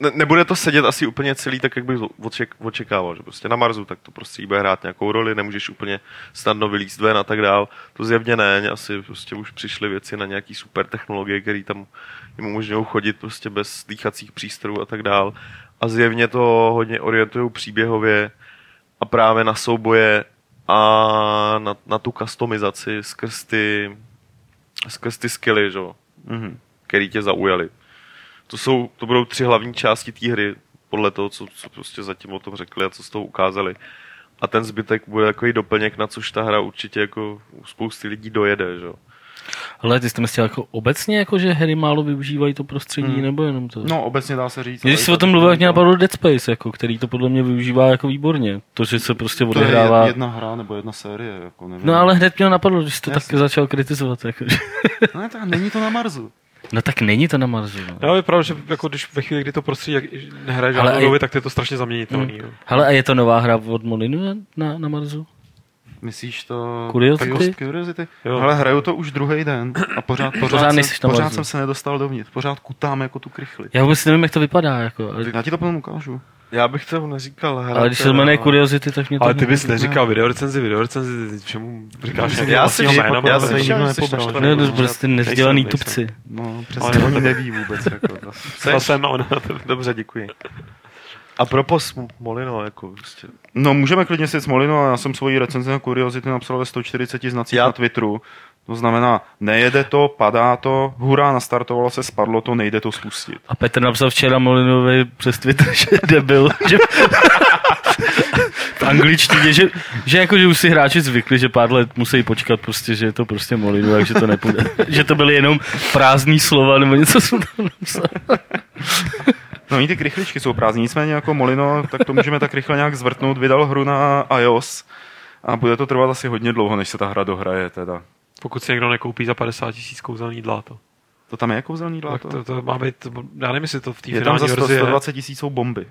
ne, nebude to sedět asi úplně celý tak, jak bych oček, očekával, že prostě na Marsu tak to prostě bude hrát nějakou roli, nemůžeš úplně snadno vylízt ven a tak dál. To zjevně ne, asi prostě už přišly věci na nějaký super technologie, které tam jim umožňují chodit prostě bez dýchacích přístrojů a tak dál. A zjevně to hodně orientují příběhově a právě na souboje a na, na tu customizaci skrz ty, skrz ty skilly, že? mhm. který tě zaujaly. To, jsou, to budou tři hlavní části té hry, podle toho, co, co prostě zatím o tom řekli a co z toho ukázali. A ten zbytek bude takový doplněk, na což ta hra určitě jako u spousty lidí dojede, že? jo. Ale ty jsi to myslel jako obecně, jako že hry málo využívají to prostředí, Hmm. nebo jenom to? No, obecně dá se říct. Když i o tom mluvil, jak mě napadlo Dead Space, jako, který to podle mě využívá jako výborně. To, že se prostě To je odehrává... jedna hra nebo jedna série, jako nevím. No ale hned mě napadlo, když jsi to Jasně. tak začal kritizovat. Jako, že... Ne, tak není to na Marsu. No tak není to na Marsu. No. Já je pravda, že jako když ve chvíli, kdy to prostředí jak, nehraje Ale žádnou i- doby, tak to je to strašně zaměnitelný. Hmm. jo. Hele, a je to nová hra od Molinu na, na Marsu? Myslíš to... Curiosity? Curios- Curiosity? Jo. Ale hraju to už druhý den a pořád, pořád, Pořád jsem, na pořád jsem se nedostal dovnitř. Pořád kutám jako tu krychli. Já vůbec nevím, jak to vypadá. Jako, Já ti to potom ukážu. Já bych to neříkal hrát. ale když se to jmenuje Curiosity, tak mě to... Ale ty bys ne- neříkal videorecenzi, videorecenzi, ty všemu říkáš Já já si- jména, já si- to nikdo nepobral. Ne, že? to prostě nevzdělaný tupci. No, Ale přesně, to oni neví vůbec. Jako, to. Zase, ale na to- Dobře, děkuji. A propos Molino, jako prostě. No, můžeme klidně si Smolinu, ale já jsem svoji recenzi na Curiosity napsal ve 140 znacích Já- na Twitteru. To znamená, nejede to, padá to, hurá, nastartovalo se, spadlo to, nejde to spustit. A Petr napsal včera Molinovi přes Twitter, že debil. Že... v angličtině, že, že, jako, že už si hráči zvykli, že pár let musí počkat prostě, že je to prostě Molinu, takže to nepůjde. že to byly jenom prázdný slova nebo něco jsem tam napsal. No, oni ty krychličky jsou prázdní, nicméně jako Molino, tak to můžeme tak rychle nějak zvrtnout. Vydal hru na iOS a bude to trvat asi hodně dlouho, než se ta hra dohraje teda. Pokud si někdo nekoupí za 50 tisíc kouzelný dláto. To tam je kouzelný Tak dláto? to, to, má být, já nevím, jestli to v té je tam finální za 100, verzi je 120 tisíc jsou bomby.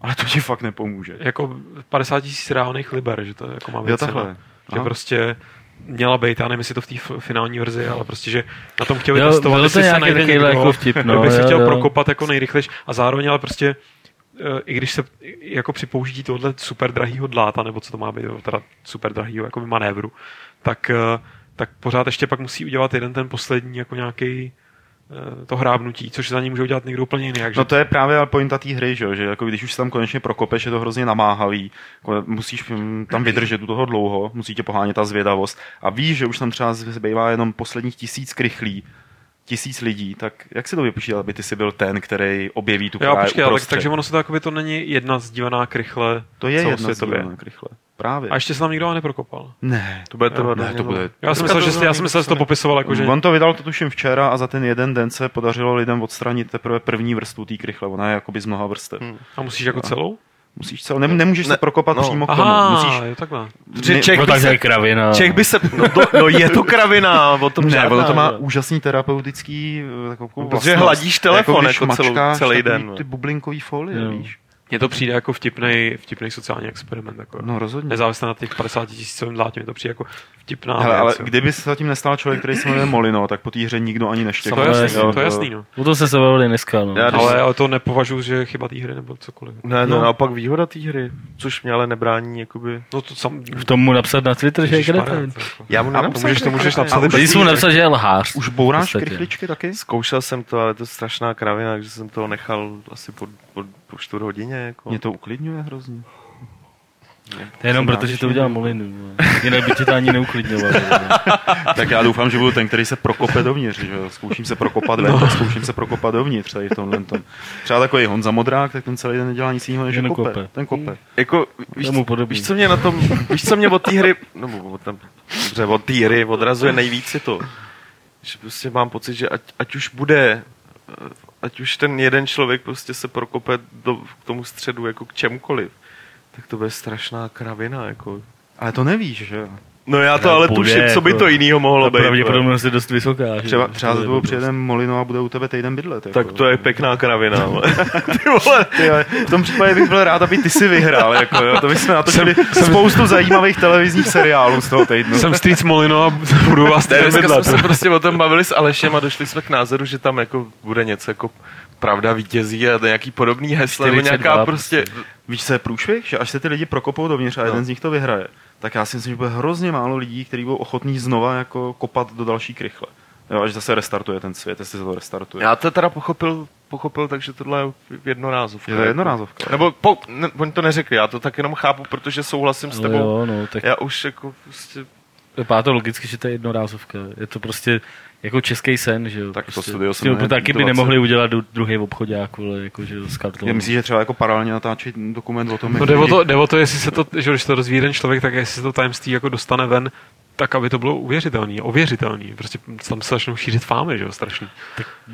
Ale to ti fakt nepomůže. jako 50 tisíc reálných liber, že to jako má být Jo, cena. takhle. Že Aha. prostě měla být, já nevím, jestli to v té finální verzi, ale prostě, že na tom chtěli Jo, testovat, jestli se nějaký najde někdo, jako vtip, no, kdo by se chtěl jo. prokopat jako nejrychlejš a zároveň ale prostě eh, i když se jako při použití tohohle super drahýho dláta, nebo co to má být, teda super drahýho jako manévru, tak, eh, tak pořád ještě pak musí udělat jeden ten poslední jako nějaký eh, to hrábnutí, což za ní může udělat někdo úplně jiný. No to je právě pointa té hry, že, jo, že jako když už se tam konečně prokopeš, je to hrozně namáhavý, jako musíš mm, tam vydržet u toho dlouho, musí tě pohánět ta zvědavost a víš, že už tam třeba zbývá jenom posledních tisíc krychlí, tisíc lidí, tak jak si to vypočítal, aby ty si byl ten, který objeví tu Jo, počkej, ale tak, takže ono se to to není jedna sdílená krychle To je jedna sdílená krychle. Právě. A ještě se tam nikdo neprokopal. Ne, To bude trvat ne, hodně to bude... Já jsem myslel, to že, já jsem myslel, že to popisoval jako, že... On to vydal to tuším včera a za ten jeden den se podařilo lidem odstranit teprve první vrstvu té krychle. Ona je jakoby z mnoha vrstev. Hmm. A musíš jako celou? Musíš cel, nem, nemůžeš Ne, se prokopat no. přímo k tomu. Aha, Musíš, jo, takhle. Ne- Čech No by se, je kravina. Čech by se, no, to, no je to kravina, o tom ne, žádná, ono to má že? úžasný terapeutický eh, takovou Protože vlastnost. hladíš telefon když jako celou- celý den, Ty no. bublinkový folie, víš. Mně to přijde jako vtipný, vtipný sociální experiment. Jako. No rozhodně. Nezávisle na těch 50 tisícovým dlátě mi to přijde jako vtipná Hele, ale věc, jo. kdyby se zatím nestal člověk, který se jmenuje Molino, tak po té hře nikdo ani neštěkl. To je jasný, Jo, to je jasný, no. O tom se se bavili dneska, no. Já- Ale, ale to nepovažuji, že je chyba té hry nebo cokoliv. Ne, No. no. naopak výhoda té hry, což mě ale nebrání, jakoby... No to sam... V tom mu napsat na Twitter, že je to jako- Já mu nenapsal, můžeš, to že- můžeš napsat a i už- Když bez jsi mu napsal, že je lhář. Už bouráš krychličky taky? Zkoušel jsem to, ale to je strašná kravina, takže jsem toho nechal asi po, po, po čtvrt hodině. Jako. Mě to uklidňuje hrozně. To je jenom proto, že to udělal Molinu. Jinak by tě to ani neuklidňoval. Tak já doufám, že budu ten, který se prokope dovnitř. Že? Zkouším se prokopat ven, no. zkouším se prokopat dovnitř tady v tomhle tom. Třeba takový Honza Modrák, tak ten celý den nedělá nic jiného, než že kope. kope. Ten kope. Jako, víš, víš, co mě na tom, víš, co mě od té hry, no od, tam, dobře, od té hry odrazuje nejvíc je to, že prostě mám pocit, že ať, ať už bude, ať už ten jeden člověk prostě se prokope do, k tomu středu jako k čemukoliv, tak to bude strašná kravina, jako. Ale to nevíš, že jo. No já to ale bude, tuším, co by jako- to jinýho mohlo Ta být. pravděpodobnost je dost vysoká. že? Třeba, třeba za tebou přijede Molino a bude u tebe týden bydlet. Jako. Tak to je pěkná kravina. Ty vole. Ty, ale v tom případě bych byl rád, aby ty si vyhrál. Jako, jo. To bychom natočili spoustu zajímavých televizních seriálů z toho týdnu. Jsem Street Molino a budu vás tady dneska jsme bydlet. se prostě o tom bavili s Alešem a došli jsme k názoru, že tam jako bude něco jako pravda vítězí a nějaký podobný heslo, nebo 42 nějaká prostě... Víš, co je průšvih? Že až se ty lidi prokopou dovnitř a No. jeden z nich to vyhraje, tak já si myslím, že bude hrozně málo lidí, kteří budou ochotní znova jako kopat do další krychle. Jo, až zase restartuje ten svět, jestli se to restartuje. Já to teda pochopil, pochopil takže tohle je jednorázovka. Je to jednorázovka. Nebo po, ne, oni to neřekli, já to tak jenom chápu, protože souhlasím s No tebou. jo, no, tak Já už jako prostě... vypadá to logicky, že to je jednorázovka. Je to prostě jako český sen, že jo. Tak to prostě. studio jmenuje taky by 20. nemohli udělat druhý obchodák, vole, jako že jo, s kartou. Já myslím, že třeba jako paralelně natáčet dokument o tom, No jak jde o, to, jde o to, jestli se to, že když to rozvíjí jeden člověk, tak jestli se to tajemství jako dostane ven tak, aby to bylo uvěřitelný, ověřitelný. Prostě tam se začnou šířit fámy, že jo, strašný.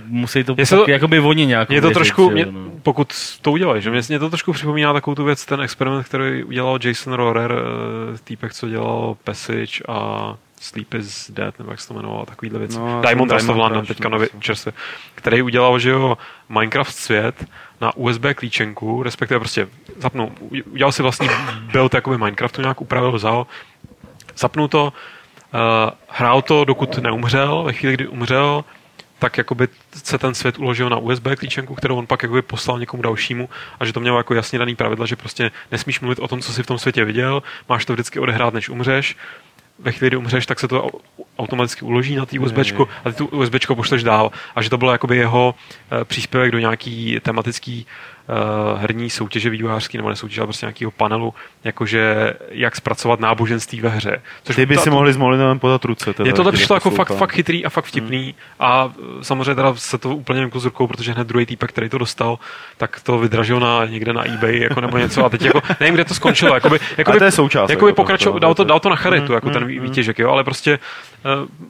Musí to Jestli pak to- jakoby oni nějak Mě to uvěřit, trošku, že mě, jo, no. pokud to udělají, že mě, mě to trošku připomíná takovou tu věc, ten experiment, který udělal Jason Rohrer, eh, týpek, co dělal Passage a Sleep is Dead, nebo jak se to jmenovalo, takovýhle věci. No, Diamond Rust of London, teďka no, nově čerstvě, který udělal, že jo, Minecraft svět na USB klíčenku, respektive prostě zapnul, udělal si vlastní build jakoby Minecraftu, nějak upravil, vzal, zapnul to, uh, hrál to, dokud neumřel, ve chvíli, kdy umřel, tak jakoby se ten svět uložil na USB klíčenku, kterou on pak jakoby poslal někomu dalšímu a že to mělo jako jasně daný pravidla, že prostě nesmíš mluvit o tom, co jsi v tom světě viděl, máš to vždycky odehrát, než umřeš. Ve chvíli, kdy umřeš, tak se to au- automaticky uloží na té USBčku a ty tu USBčko pošleš dál. A že to bylo jakoby jeho eh, příspěvek do nějaký tematický uh, herní soutěže vývojářský nebo nesoutěže, ale prostě nějakého panelu, jakože jak zpracovat náboženství ve hře. Což Ty by ta- si mohli s Molinovem podat ruce. Teda, tohle když přišlo jako fakt, fakt chytrý a fakt vtipný a e, samozřejmě teda se to úplně jako z rukou, protože hned druhý týpek, který to dostal, tak to vydražil na, někde na eBay jako nebo něco a teď jako, nevím, kde to skončilo, jakoby, jakoby, to je součást, jakoby jako to- pokračoval, to- dal to, to- dal to na charitu, Mm, jako ten mm, vý- mm. výtěžek, jo, ale prostě e,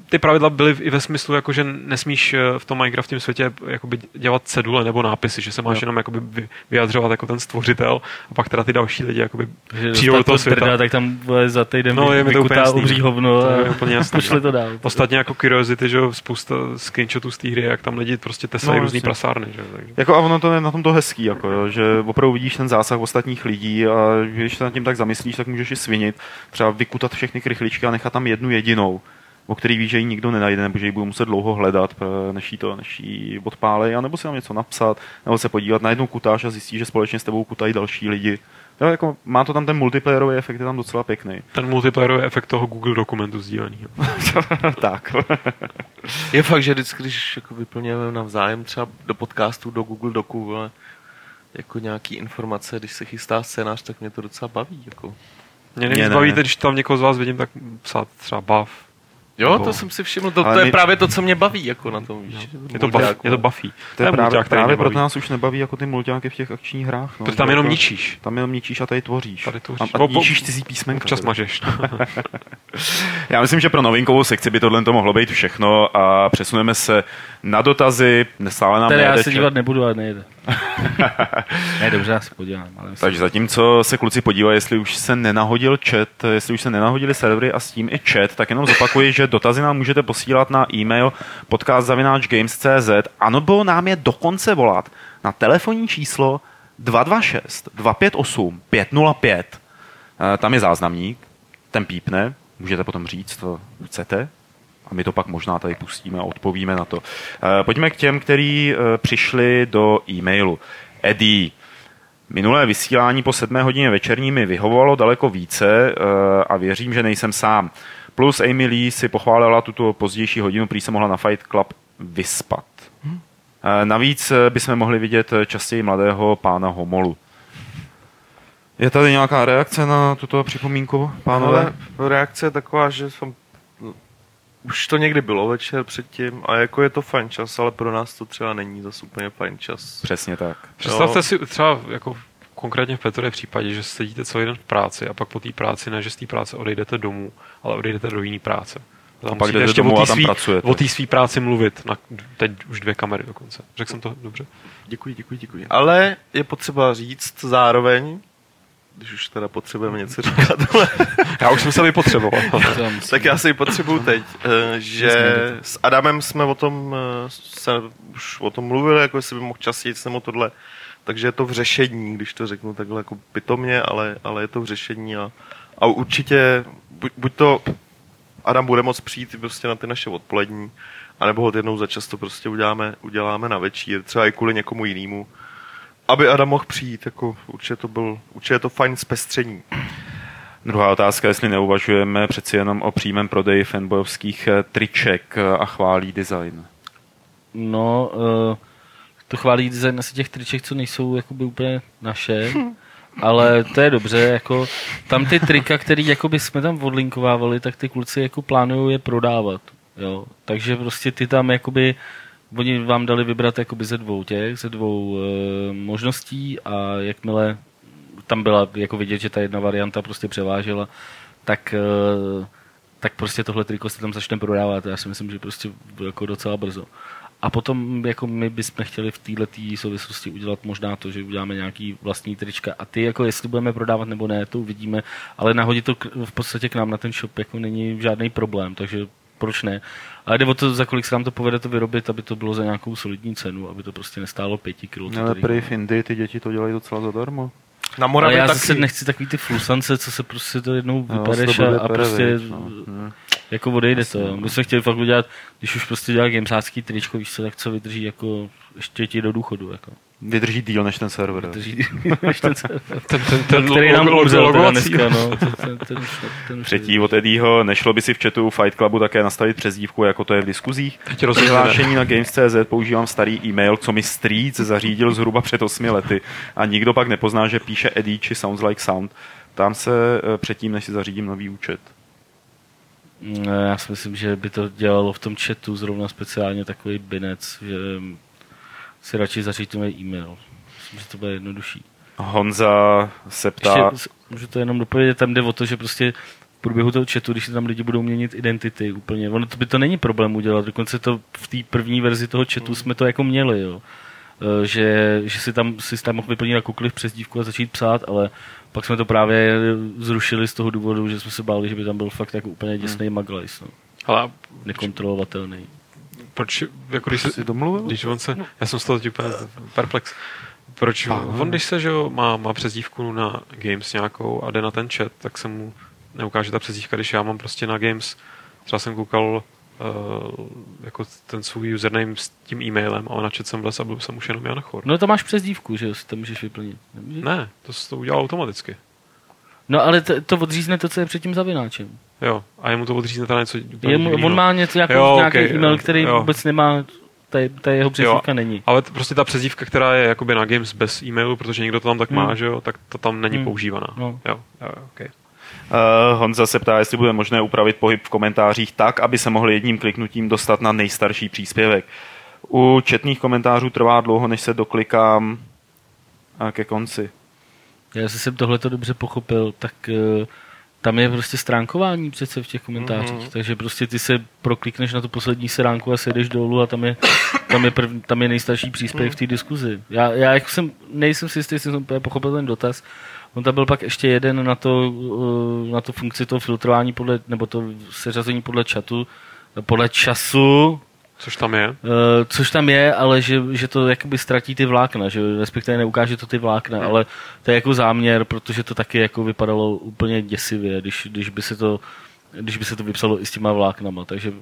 ty pravidla byly i ve smyslu, jako, že nesmíš v tom Minecraftovém světě jakoby dělat cedule nebo nápisy, že se máš Jo. jenom jakoby vy- vyjadřovat jako ten stvořitel a pak teda ty další lidi jakoby Že přijdou do toho to drda, světa. tak tam vole, za týden No, no, je mi to úplně jasný. obří hovno To a je úplně jasný. pošli to dál. Ostatně jako Curiosity, že jo, spousta screenshotů z té hry, jak tam lidi prostě tesají No, různý jasně. prasárny, že takže. Jako a ono to je na tom to hezký, jako, jo, že opravdu vidíš ten zásah ostatních lidí a když se nad tím tak zamyslíš, tak můžeš i svinit, třeba vykutat všechny krychličky a nechat tam jednu jedinou, o který víš, že ji nikdo nenajde, nebo že ji budou muset dlouho hledat, pr- než jí to, než jí odpálej, a nebo si tam něco napsat, nebo se podívat na jednu kutáž a zjistíš, že společně s tebou kutají další lidi. Jo, jako, má to tam ten multiplayerový efekt, je tam docela pěkný. Ten multiplayerový efekt toho Google dokumentu sdíleného. tak. Je fakt, že vždycky, když jako vyplňujeme navzájem třeba do podcastu, do Google Doku, ale jako nějaký informace, když se chystá scénář, tak mě to docela baví. Jako. Mě Mě nejvíc ne. baví, když tam někoho z vás vidím, tak psát třeba bav. Jo, Nebo- to jsem si všiml, to, to je my- právě to, co mě baví jako na tom, víš. Je to, buff, je to buffy. To je právě, mulťák, právě proto nás už nebaví jako ty mulťáky v těch akčních hrách. No, Protože tam jenom jako- ničíš. Tam jenom ničíš a tady tvoříš. Tady už- a, a ničíš cizí písmenka. Občas mažeš. Já myslím, že pro novinkovou sekci by tohle to mohlo být všechno a přesuneme se na dotazy. Nestále nám Tady já nejede se dívat nebudu, ale nejde. ne, dobře, já se podívám. Ale myslím, Takže zatímco se kluci podívají, jestli už se nenahodil chat, jestli už se nenahodili servery a s tím i chat, tak jenom zopakuji, že dotazy nám můžete posílat na e-mail podcast.games.cz a nebo nám je dokonce volat na telefonní číslo 226 258 505. Eh, Tam je záznamník, ten pípne, můžete potom říct, co chcete, a my to pak možná tady pustíme a odpovíme na to. Eh, Pojďme k těm, kteří eh, přišli do e-mailu. Eddie, Minulé vysílání po sedmé hodině večerní mi vyhovovalo daleko více eh, a věřím, že nejsem sám. Plus Amy Lee si pochválila tuto pozdější hodinu, prý se mohla na Fight Club vyspat. Navíc bychom mohli vidět častěji mladého pána Homolu. Je tady nějaká reakce na tuto připomínku, pánové? Ale reakce je taková, že jsem už to někdy bylo večer předtím a jako je to fajn čas, ale pro nás to třeba není zase úplně fajn čas. Přesně tak. Představte Jo. si třeba jako konkrétně v Petrově případě, že sedíte celý den v práci a pak po té práci ne, že z té práce odejdete domů, ale odejdete do jiné práce. Tam A pak jdete ještě domů o a té tam svý- pracujete. o té svý práci mluvit. Na, teď už dvě kamery dokonce. Řekl jsem to dobře? Děkuji, děkuji, děkuji. Ale je potřeba říct zároveň, když už teda potřebujeme něco říkat, ale Já už jsem se vypotřeboval. tak já si ji potřebuju teď, eh, že s Adamem jsme o tom, eh, se už o tom mluvili, jako jestli by mohl častěji nebo tohle, takže je to v řešení, když to řeknu takhle jako pitomně, ale, ale je to v řešení a, a určitě, buď, buď to Adam bude moc přijít prostě na ty naše odpolední, anebo ho jednou za čas to prostě uděláme, uděláme na večír, třeba i kvůli někomu jinému, aby Adam mohl přijít, jako určitě to byl, určitě je to fajn zpestření. Druhá otázka, jestli neuvažujeme přeci jenom o přímém prodeji fanboyovských eh, triček eh, a chválí design. No, uh, to chválí design asi těch triček, co nejsou jakoby úplně naše, ale to je dobře, jako tam ty trika, který jakoby jsme tam odlinkovávali, tak ty kluci jako plánují je prodávat, jo, takže prostě ty tam jakoby oni vám dali vybrat jakoby ze dvou těch, ze dvou uh, možností a jakmile tam byla jako vidět, že ta jedna varianta prostě převážela, tak, uh, tak prostě tohle triko se tam začne prodávat. Já si myslím, že prostě jako docela brzo. A potom jako my bychom chtěli v této souvislosti udělat možná to, že uděláme nějaký vlastní trička. A ty jako jestli budeme prodávat nebo ne, to uvidíme. Ale nahodit to v podstatě k nám na ten shop jako není žádný problém, takže proč ne. Ale jde o to, za kolik se nám to povede to vyrobit, aby to bylo za nějakou solidní cenu, aby to prostě nestálo pěti kilo. to Ale prý v Indii ty děti to dělají docela zadarmo. Na Ale Moravě já taky. zase nechci takový ty flusance, co se prostě to jednou Jo, vypereš to a, a prostě viď, no. Jako odejde to. My jsme chtěli fakt udělat, když už prostě dělá gamesácký tričko, víš co, tak co vydrží jako ještě ti do důchodu. Jako. Vydrží díl než ten server. Vydrží, než ten, se- Ten, ten, ten který nám logo- umřel teda dneska, no. Ten, ten, ten, ten, Třetí od Eddieho, nešlo by si v chatu Fight Clubu také nastavit přezdívku, jako to je v diskuzích? Teď. Přihlášení na Games.cz používám starý e-mail, co mi strýc zařídil zhruba před osmi lety a nikdo pak nepozná, že píše Eddie či Sounds Like Sound. Tam se eh, předtím, než si zařídím nový účet. No, Já si myslím, že by to dělalo v tom chatu zrovna speciálně takový binec, že si radši zařídíme e-mail. Myslím, že to bude jednodušší. Honza se ptá, Ještě, můžu to jenom dopovědět, tam jde o to, že prostě v průběhu toho chatu, když si tam lidi budou měnit identity úplně, ono to by to není problém udělat, dokonce to v té první verzi toho chatu jsme to jako měli, jo. E, Že, že si tam, si tam mohl vyplnit jakoukoliv přezdívku a začít psát, ale pak jsme to právě zrušili z toho důvodu, že jsme se báli, že by tam byl fakt jako úplně děsný maglajs, no. Ale nekontrolovatelný. Proč, jako když se, jsi domluvil? když on se, já jsem z toho úplně perplex. Proč on, když se, že jo, má, má přezdívku na Games nějakou a jde na ten chat, tak se mu neukáže ta přezdívka, když já mám prostě na Games, třeba jsem koukal uh, jako ten svůj username s tím e-mailem a na chat jsem vlez a byl jsem už jenom Jan Chor. No to máš přezdívku, že jo, si to můžeš vyplnit. Ne, to se to udělal automaticky. No ale to, to odřízne to, co je před tím zavináčem. Jo, a jemu to odřízne teda něco úplně Je, mu- divnýho. on má něco, jako Jo, nějaký ok, e-mail, jo, který jo. vůbec nemá, ta, ta jeho přezdívka není. Ale t- prostě ta přezdívka, která je jakoby na Games bez e-mailu, protože někdo to tam tak má, Hmm. že jo, tak to tam není Hmm. používaná. No. Jo, jo, jo, okay. Uh, Honza se ptá, jestli bude možné upravit pohyb v komentářích tak, aby se mohli jedním kliknutím dostat na nejstarší příspěvek. U četných komentářů trvá dlouho, než se doklikám a ke konci. Já jestli jsem tohleto dobře pochopil, tak eh, tam je prostě stránkování přece v těch komentářích, Mhm. mm-hmm. takže prostě ty se proklikneš na tu poslední stránku a sedeš dolů a tam je, tam je, prv, tam je nejstarší příspěvek v té diskuzi. Já, já jako jsem, nejsem si jistý, jestli jsem pochopil ten dotaz. On tam byl pak ještě jeden na to, eh, na to funkci toho filtrování podle, nebo to seřazení podle chatu, podle času, Což tam je. Uh, což tam je, ale že, že to jakoby ztratí ty vlákna, že respektive neukáže to ty vlákna, ale to je jako záměr, protože to taky jako vypadalo úplně děsivě, když, když, by se to, když by se to vypsalo i s těma vláknama, takže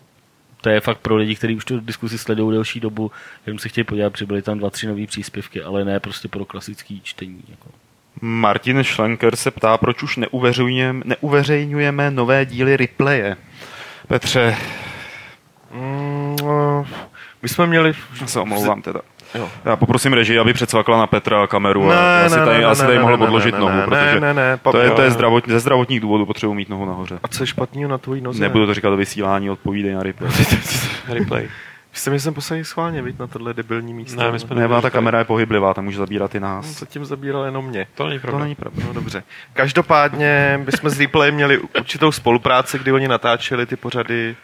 to je fakt pro lidi, kteří už tu diskusi sledují delší dobu, jenom se chtějí podívat, přibyly tam dva, tři nové příspěvky, ale ne prostě pro klasický čtení. Jako. Martin Schlenker se ptá, proč už neuveřejňujeme, neuveřejňujeme nové díly replaye. Petře, my jsme měli... já se omlouvám teda. Jo. Já poprosím režii, aby předsvakla na Petra kameru Ne, a já si ne, tady, ne, já si ne, tady ne, mohl ne, odložit ne, nohu, ne, protože ne, ne, pa- to je, to je jo. zdravot, ze zdravotních důvodů potřebuji mít nohu nahoře. A co je špatného na tvojí noze? Nebudu to říkat do vysílání, odpovídej na replay. Replay. Vy jste mě sem poslali schválně, viď, na tohle debilní místo. Ne, my jsme Ne, ta kamera je pohyblivá, tam může zabírat i No, nás. Zatím zabíral jenom mě. To není To pravda. není pravda. No dobře. Každopádně bychom s Replay měli určitou spolupráci, kdy oni natáčeli ty pořady,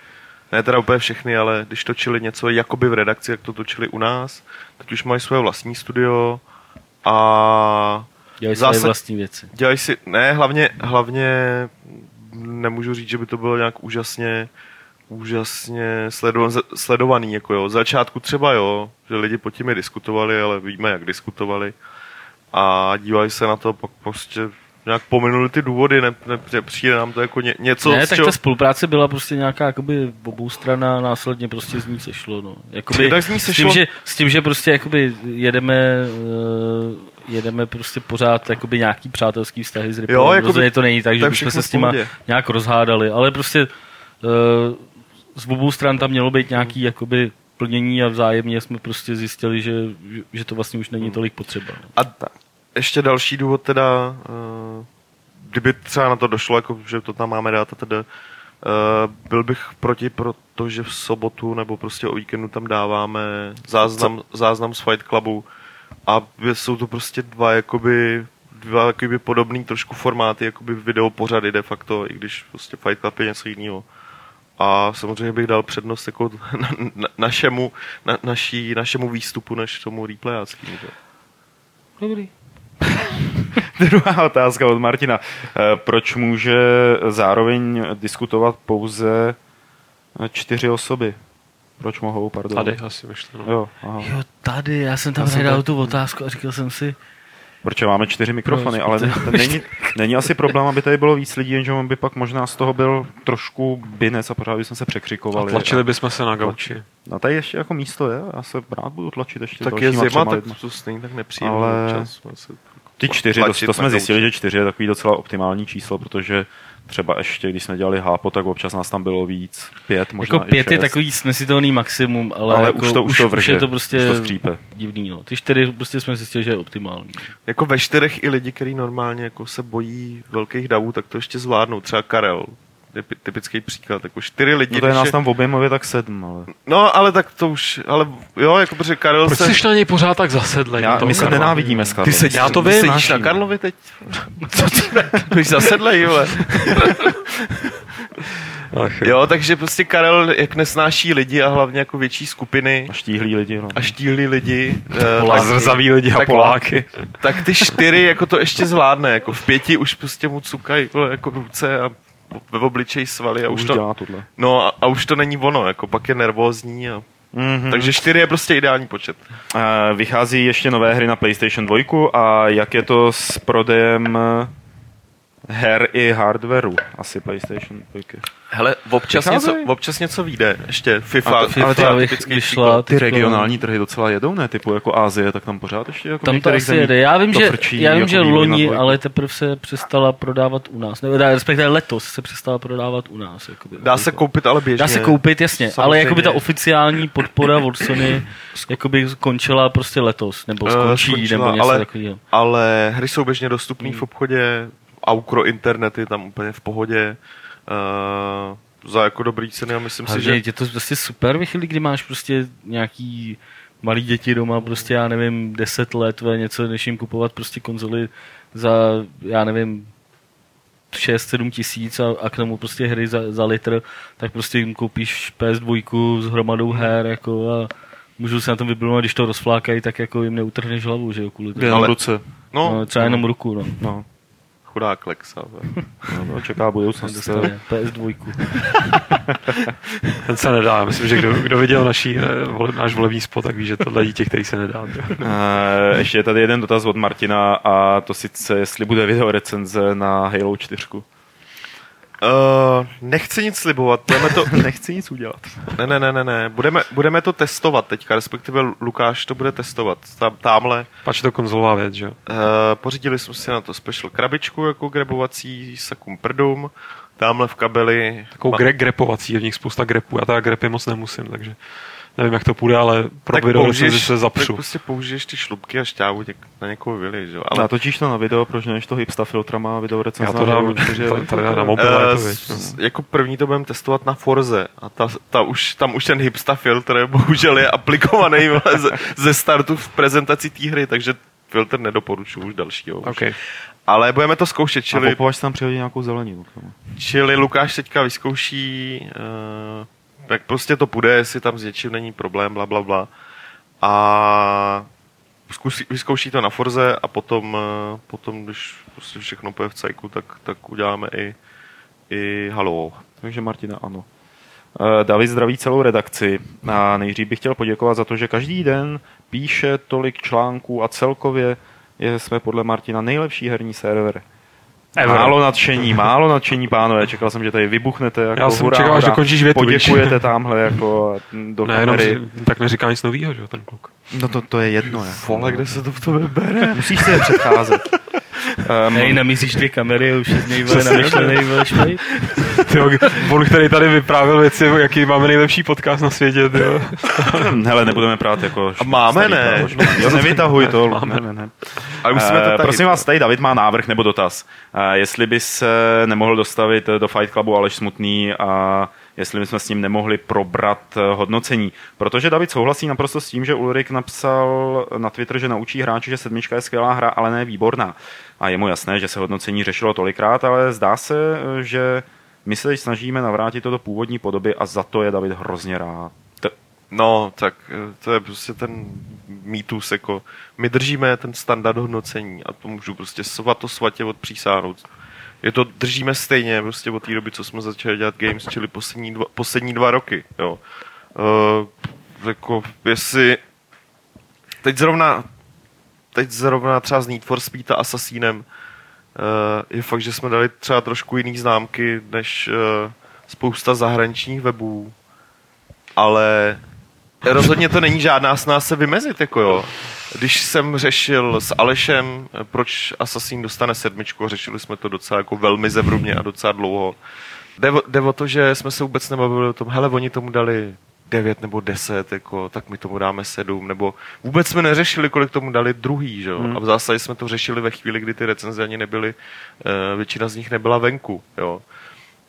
ne teda úplně všechny, ale když točili něco jakoby v redakci, jak to točili u nás, teď už mají své vlastní studio a Dělají své Zase- vlastní věci. dělají si, ne, hlavně, hlavně nemůžu říct, že by to bylo nějak úžasně úžasně sledo, sledovaný, jako jo. Z začátku třeba jo, že lidi pod tím je diskutovali, ale víme, jak diskutovali. A dívali se na to, pak prostě nějak pominuli ty důvody, ne, ne, přijde nám to jako ně, něco, ne, tak čeho... ta spolupráce byla prostě nějaká jakoby obou strana a následně prostě z ní sešlo. No. Jakoby, Tak z ní s, sešlo- tím, že, s tím, že prostě jakoby jedeme, uh, jedeme prostě pořád jakoby nějaký přátelský vztahy s Ripple. Jo, jakoby- Rozhodně to není tak, že bychom se s nima nějak rozhádali, ale prostě uh, z obou stran tam mělo být nějaký jakoby plnění a vzájemně jsme prostě zjistili, že, že- to vlastně už není tolik potřeba. No. A ta, ještě další důvod teda, uh, kdyby třeba na to došlo, jako, že to tam máme dát a teda, uh, byl bych proti, protože v sobotu nebo prostě o víkendu tam dáváme záznam, záznam z Fight Clubu a jsou to prostě dva jakoby dva jakoby podobný trošku formáty, jakoby video pořady de facto, i když prostě Fight Club je něco jiného. A samozřejmě bych dal přednost jako na, na, našemu, na, naší, našemu výstupu než tomu replayáckému. že? Dobrý. Druhá otázka od Martina. Eh, Proč může zároveň diskutovat pouze eh, čtyři osoby? Proč mohou, pardon? Tady asi vyšlo. No. Jo, aha. Jo, tady, já jsem tam hledal tak- tu otázku a říkal jsem si, Protože máme čtyři mikrofony, Proč? ale ne, není, není asi problém, aby tady bylo víc lidí, jenže on by pak možná z toho byl trošku binec a pořád bychom se A překřikovali. tlačili bychom se na gauči. A tady ještě jako místo je, já se rád budu tlačit ještě Tak je zima, tak to stejně tak nepříjemné Ale- se Ty čtyři, to, to jsme zjistili, že čtyři je takový docela optimální číslo, protože třeba ještě, když jsme dělali hápo, tak občas nás tam bylo víc, pět, možná jako i pět je takový snesitelný maximum, ale, ale jako už to, už, to vrže, je to prostě už to skřípe. divný. No. Ty čtyři prostě jsme zjistili, že je optimální. Jako ve čtyřech i lidi, kteří normálně jako se bojí velkých davů, tak to ještě zvládnou. Třeba Karel, typický příklad, jako čtyři lidi. No to je když nás tam v objemově tak sedm, ale... No, ale tak to už, ale jo, jako protože Karel Proč se... jsi na něj pořád tak zasedlej? Já, my se nenávidíme s Ty se, Já to ty vím, sedíš na. Karlovi teď? Co ty? Jsi zasedlej, vole. Ach, jo. Jo, takže prostě Karel, jak nesnáší lidi a hlavně jako větší skupiny A štíhlí lidi, no. a štíhlí lidi, eh, A zrzaví lidi a tak- Poláky. tak ty čtyři jako to ještě zvládne, jako v pěti už prostě mu cukají jako ruce a ve obličeji svaly a už už to, dělá tohle. no a, a už to není ono, jako pak je nervózní a, Mm-hmm. takže čtyři je prostě ideální počet. Eh, Vychází ještě nové hry na PlayStation 2 a jak je to s prodejem her i hardwareu? Asi PlayStation 2. Hele, občas něco, občas něco vyjde, ještě FIFA, A to- FIFA ale typický vyšla. Ty regionální trhy docela jedou, ne? Typu jako Ázie, tak tam pořád ještě jako Tam to asi jede. Já vím, to že, frčí já vím, jako že loni, ale teprve se přestala prodávat u nás. Nebo respektive letos se přestala prodávat u nás. Jakoby. Dá se koupit, ale běžně. Dá se koupit, jasně, ale Samozřejmě. jakoby ta oficiální podpora od Sony jakoby končila prostě letos, nebo Eh, skončí, skončila, nebo něco ale- takového. Ale hry jsou běžně dostupné v obchodě, Aukro internet je tam úplně v pohodě. Uh, za jako dobrý ceny a myslím si, Hlavně že je to prostě super ve chvíli, kdy máš prostě nějaký malý děti doma, prostě já nevím, 10 let, ve něco, než jim kupovat prostě konzoli za, já nevím, 6-7 tisíc a, a k tomu prostě hry za, za litr, tak prostě jim koupíš PS2 s hromadou her jako a můžu se na tom vyblnout, když to rozflákají, tak jako jim neutrhneš hlavu, že jo, kvůli tomu. Jenom Ale- ruce. no, No, třeba jenom ruku, no. No, chudák Lexa. no, to čeká budoucnost. Dostane PS2. Ten se nedá. Já myslím, že kdo, kdo viděl naší, eh, vole, náš volební spot, tak ví, že tohle dítě, který se nedá. Eh, Ještě je tady jeden dotaz od Martina a to sice, jestli bude video recenze na Halo 4. Uh, nechci nic slibovat, budeme to... Nechci nic udělat. ne, ne, ne, ne, ne. Budeme, budeme to testovat teďka, respektive Lukáš to bude testovat. Tam, tamhle Pač je to konzolová věc, že jo? Uh, pořídili jsme si na to special krabičku jako grebovací sakum prdum. Tamhle v kabeli... Takovou gre- grepovací, je v nich spousta grepů. Já teda grepy moc nemusím, takže nevím, jak to půjde, ale pro tak video použiješ, se tak zapřu. prostě použiješ ty šlubky a šťávu něk, na někoho vyliješ, jo. Ale natočíš to na video, proč než to hipsta filtrama video recenze Já to na dám Halo 4? tady- na mobil, uh, věc. no. jako první to budeme testovat na Forze a ta, ta už, tam už ten hipsta filtr bohužel je aplikovaný ze, ze startu v prezentaci té hry, takže filtr nedoporučuju už dalšího. Už. Okay. Ale budeme to zkoušet, Čili... A tam přihodí nějakou zeleninu. Čili Lukáš teďka vyzkouší, uh, jak prostě to půjde, jestli tam s něčím není problém, bla, bla, bla. A zkusí, vyzkouší to na Forze a potom, uh, potom když prostě všechno půjde v cajku, tak, tak uděláme i, i Halo. Takže Martina, ano. Eh, David zdraví celou redakci a nejdřív bych chtěl poděkovat za to, že každý den píše tolik článků a celkově je, jsme podle Martina nejlepší herní server. Ever. Málo nadšení, málo nadšení, pánové. Čekal jsem, že tady vybuchnete. Jako Já jsem hurá, čekal, hurá. že končíš větu, víš. Poděkujete tamhle jako do Ne, jenom, kamery. si- tak neříká nic novýho, že jo, ten kluk. No to, to je jedno. Jako. Vole, kde se to v tobě bere? Musíš se je předcházet. Um, Hej, namíříš dvě kamery a už je z něj vole namyšlený. Tyjo, on, který tady vyprávěl věci, jaký máme nejlepší podcast na světě, tyjo. hele, nebudeme prát jako... A máme, ne? Jo, nevytahuj to. Ne, ne, ne. Ale musíme to Eh, tady. Prosím vás, tady David má návrh nebo dotaz. Eh, Jestli by se nemohl dostavit do Fight Clubu Aleš Smutný a jestli bychom s ním nemohli probrat eh, hodnocení. Protože David souhlasí naprosto s tím, že Ulrik napsal na Twitter, že naučí hráče, že sedmička je skvělá hra, ale ne výborná. A je mu jasné, že se hodnocení řešilo tolikrát, ale zdá se, eh, že My se teď snažíme navrátit to do původní podoby a za to je David hrozně rád. No, tak eh, to je prostě ten mýtus, jako my držíme ten standard hodnocení a to můžu prostě svato svatě odpřísáhnout. Je to, držíme stejně prostě od té doby, co jsme začali dělat games, čili poslední dva, poslední dva roky, jo. Uh, jako, jestli teď zrovna teď zrovna třeba s Need for Speed a Assassinem uh, je fakt, že jsme dali třeba trošku jiný známky než uh, spousta zahraničních webů, ale rozhodně to není žádná snaha se vymezit, jako jo. Když jsem řešil s Alešem, proč Assassin dostane sedmičku, řešili jsme to docela jako velmi zevrubně a docela dlouho. Jde, jde o to, že jsme se vůbec nebavili o tom, hele, oni tomu dali 9 nebo 10, jako, tak my tomu dáme 7, nebo vůbec jsme neřešili, kolik tomu dali druhý, že? Hmm. a v zásadě jsme to řešili ve chvíli, kdy ty recenze ani nebyly, uh, většina z nich nebyla venku, jo.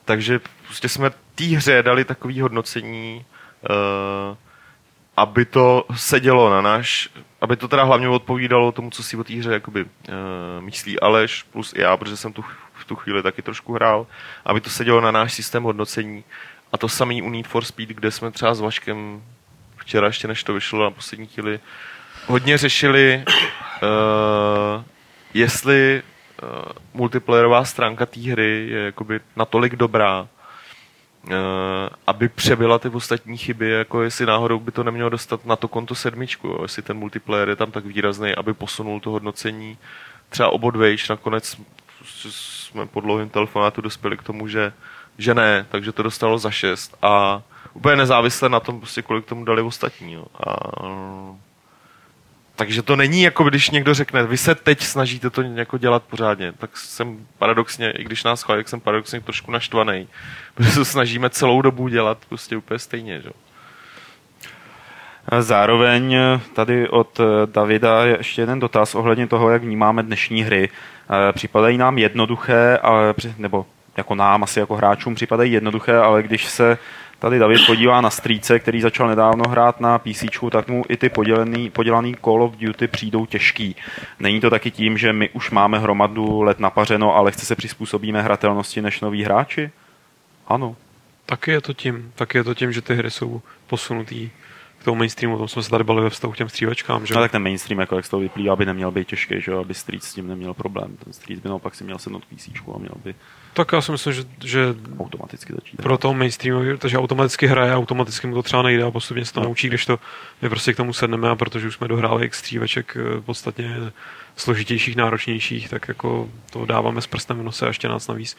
Takže prostě jsme té hře dali takový hodnocení, uh, aby to sedělo na náš, aby to teda hlavně odpovídalo tomu, co si o té hře jakoby, uh, myslí Aleš plus i já, protože jsem tu, v tu chvíli taky trošku hrál, aby to sedělo na náš systém hodnocení. A to samý u Need for Speed, kde jsme třeba s Vaškem včera ještě než to vyšlo na poslední chvíli, hodně řešili, uh, jestli uh, multiplayerová stránka té hry je jakoby natolik dobrá, aby přebyla ty ostatní chyby, jako jestli náhodou by to nemělo dostat na to konto sedmičku, jo, jestli ten multiplayer je tam tak výrazný, aby posunul to hodnocení třeba obodvejš, nakonec jsme po dlouhém telefonátu dospěli k tomu, že, že ne, takže to dostalo za šest a úplně nezávisle na tom, prostě, kolik tomu dali ostatní. Jo. A takže to není jako když někdo řekne, vy se teď snažíte to jako dělat pořádně, tak jsem paradoxně, i když nás chválí, jsem paradoxně trošku naštvaný, protože se snažíme celou dobu dělat prostě úplně stejně. Že? Zároveň tady od Davida je ještě jeden dotaz ohledně toho, jak vnímáme dnešní hry. Připadají nám jednoduché, nebo jako nám, asi jako hráčům připadají jednoduché, ale když se tady David podívá na strýce, který začal nedávno hrát na PC, tak mu i ty podělený, podělaný Call of Duty přijdou těžký. Není to taky tím, že my už máme hromadu let napařeno a lehce se přizpůsobíme hratelnosti než noví hráči? Ano. Taky je to tím, taky je to tím, že ty hry jsou posunutý k tomu mainstreamu, o tom jsme se tady bavili ve vztahu k těm střívečkám. Že? No tak ten mainstream, jako jak z toho vyplývá, by neměl být těžký, že aby Street s tím neměl problém. Ten Street by naopak si měl sednout PC a měl by tak já si myslím, že, že automaticky začít. Pro toho mainstreamu, takže automaticky hraje, automaticky mu to třeba nejde a postupně se to no. naučí, když to my prostě k tomu sedneme a protože už jsme dohráli x stříveček eh, podstatně složitějších, náročnějších, tak jako to dáváme s prstem v nose a ještě nás navíc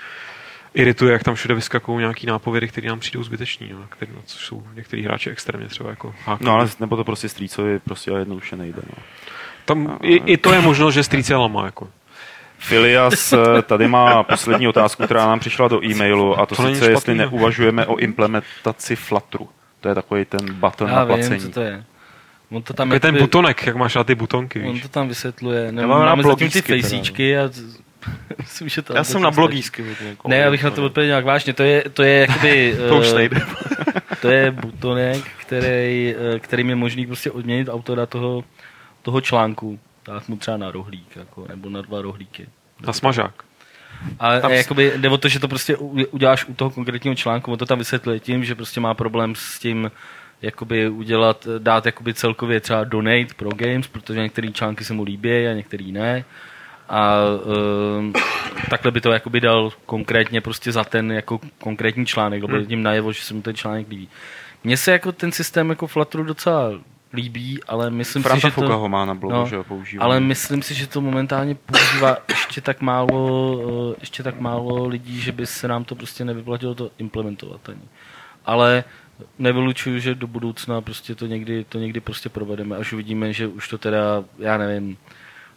irituje, jak tam všude vyskakují nějaký nápovědy, které nám přijdou zbyteční, no, který, no, což jsou některý hráči extrémně třeba jako hákaví. No ale nebo to prostě Streetsovi prostě jednoduše nejde. No. Tam a, i, i, to je možnost, že Street je lama, jako. Filias eh, tady má poslední otázku, která nám přišla do e-mailu a to, to sice, jestli neuvažujeme o implementaci Flutteru. To je takový ten button Já na placení. Vím, co to je. On to tam je ten butonek, jak máš na ty butonky, víš. On to tam vysvětluje. Ne, máme zatím ty fejsíčky a myslím, že to Já jsem na blogísky. Jako ne, abych na to odpověděl nějak vážně. To je, to je jakoby... to už eh, nejde. to je butonek, který, eh, kterým je možný prostě odměnit autora toho, toho článku dát mu třeba na rohlík, jako, nebo na dva rohlíky. Na smažák. A Tam... jakoby jde o to, že to prostě uděláš u toho konkrétního článku, on to tam vysvětluje tím, že prostě má problém s tím, jakoby udělat, dát jakoby celkově třeba donate pro games, protože některé články se mu líbí a některé ne. A um, takhle by to jakoby dal konkrétně prostě za ten jako konkrétní článek, hmm. tím najevo, že se mu ten článek líbí. Mně se jako ten systém jako Flutteru docela líbí, ale myslím Franta si, že to... ho má na blogu, no, že ho používá. Ale myslím si, že to momentálně používá ještě tak málo, eh, ještě tak málo lidí, že by se nám to prostě nevyplatilo to implementovat ani. Ale nevylučuju, že do budoucna prostě to někdy, to někdy prostě provedeme, až uvidíme, že už to teda, já nevím,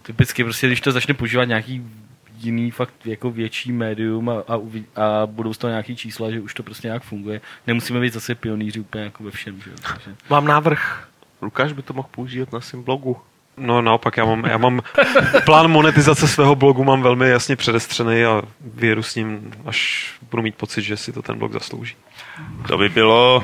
typicky prostě, když to začne používat nějaký jiný fakt jako větší médium a, a, a budou z toho nějaký čísla, že už to prostě nějak funguje. Nemusíme být zase pionýři úplně jako ve všem. Že? Takže... Mám návrh. Lukáš by to mohl použít na svém blogu. No naopak, já mám, já mám plán monetizace svého blogu mám velmi jasně předestřený a věru s ním, až budu mít pocit, že si to ten blog zaslouží. To by bylo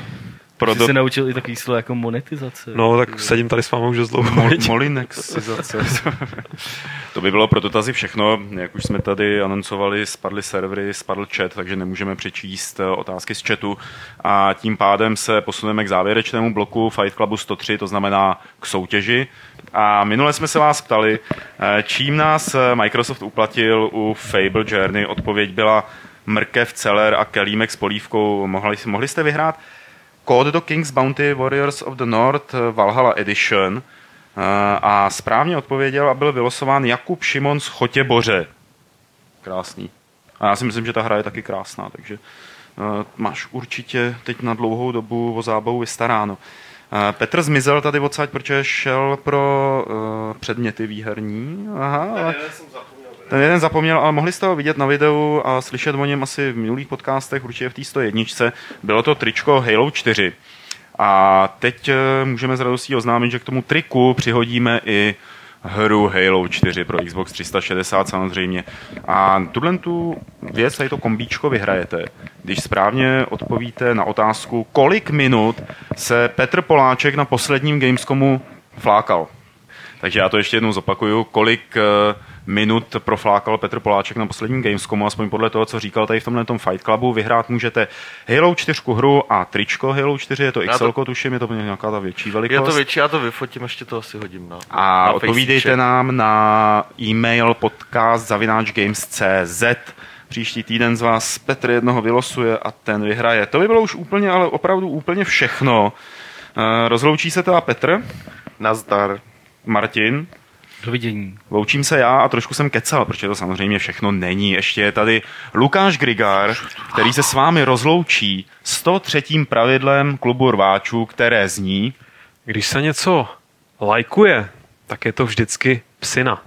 pro Jsi se naučil i takový slovo jako monetizace. No, tak sedím tady s vámi už dlouho. Mol- Molinexizace. to by bylo pro dotazy všechno. Jak už jsme tady anoncovali, spadly servery, spadl chat, takže nemůžeme přečíst eh, otázky z chatu. A tím pádem se posuneme k závěrečnému bloku Fight Clubu 103, to znamená k soutěži. A minule jsme se vás ptali, eh, čím nás eh, Microsoft uplatil u Fable Journey. Odpověď byla mrkev, celer a kelímek s polívkou. Mohli, mohli jste vyhrát kód do King's Bounty Warriors of the North eh, Valhalla Edition eh, a správně odpověděl a byl vylosován Jakub Šimon z Chotěboře. Krásný. A já si myslím, že ta hra je taky krásná, takže uh, máš určitě teď na dlouhou dobu o zábavu vystaráno. Petr zmizel tady odsaď, protože šel pro uh, předměty výherní. Aha, ale ten jeden zapomněl, ale mohli jste ho vidět na videu a slyšet o něm asi v minulých podcastech, určitě v té 101. Bylo to tričko Halo 4. A teď eh, můžeme s radostí oznámit, že k tomu triku přihodíme i hru Halo 4 pro Xbox 360 samozřejmě. A tuhle tu věc, tady to kombíčko vyhrajete, když správně odpovíte na otázku, kolik minut se Petr Poláček na posledním Gamescomu flákal. Takže já to ještě jednou zopakuju, kolik eh, minut proflákal Petr Poláček na posledním Gamescomu, aspoň podle toho, co říkal tady v tomhle tom Fight Clubu. Vyhrát můžete Halo 4 hru a tričko Halo 4, je to XL, to- tuším, je to nějaká ta větší velikost. Je to větší, já to vyfotím, ještě to asi hodím na A na odpovídejte fejsíček. nám na e-mail podcast zavináčgames.cz. Příští týden z vás Petr jednoho vylosuje a ten vyhraje. To by bylo už úplně, ale opravdu úplně všechno. Eh, Rozloučí se teda Petr, Nazdar. Martin, Dovidění. Loučím se já a trošku jsem kecal, protože to samozřejmě všechno není. Ještě je tady Lukáš Grigár, který se s vámi rozloučí 103. pravidlem klubu rváčů, které zní Když se něco lajkuje, tak je to vždycky psina.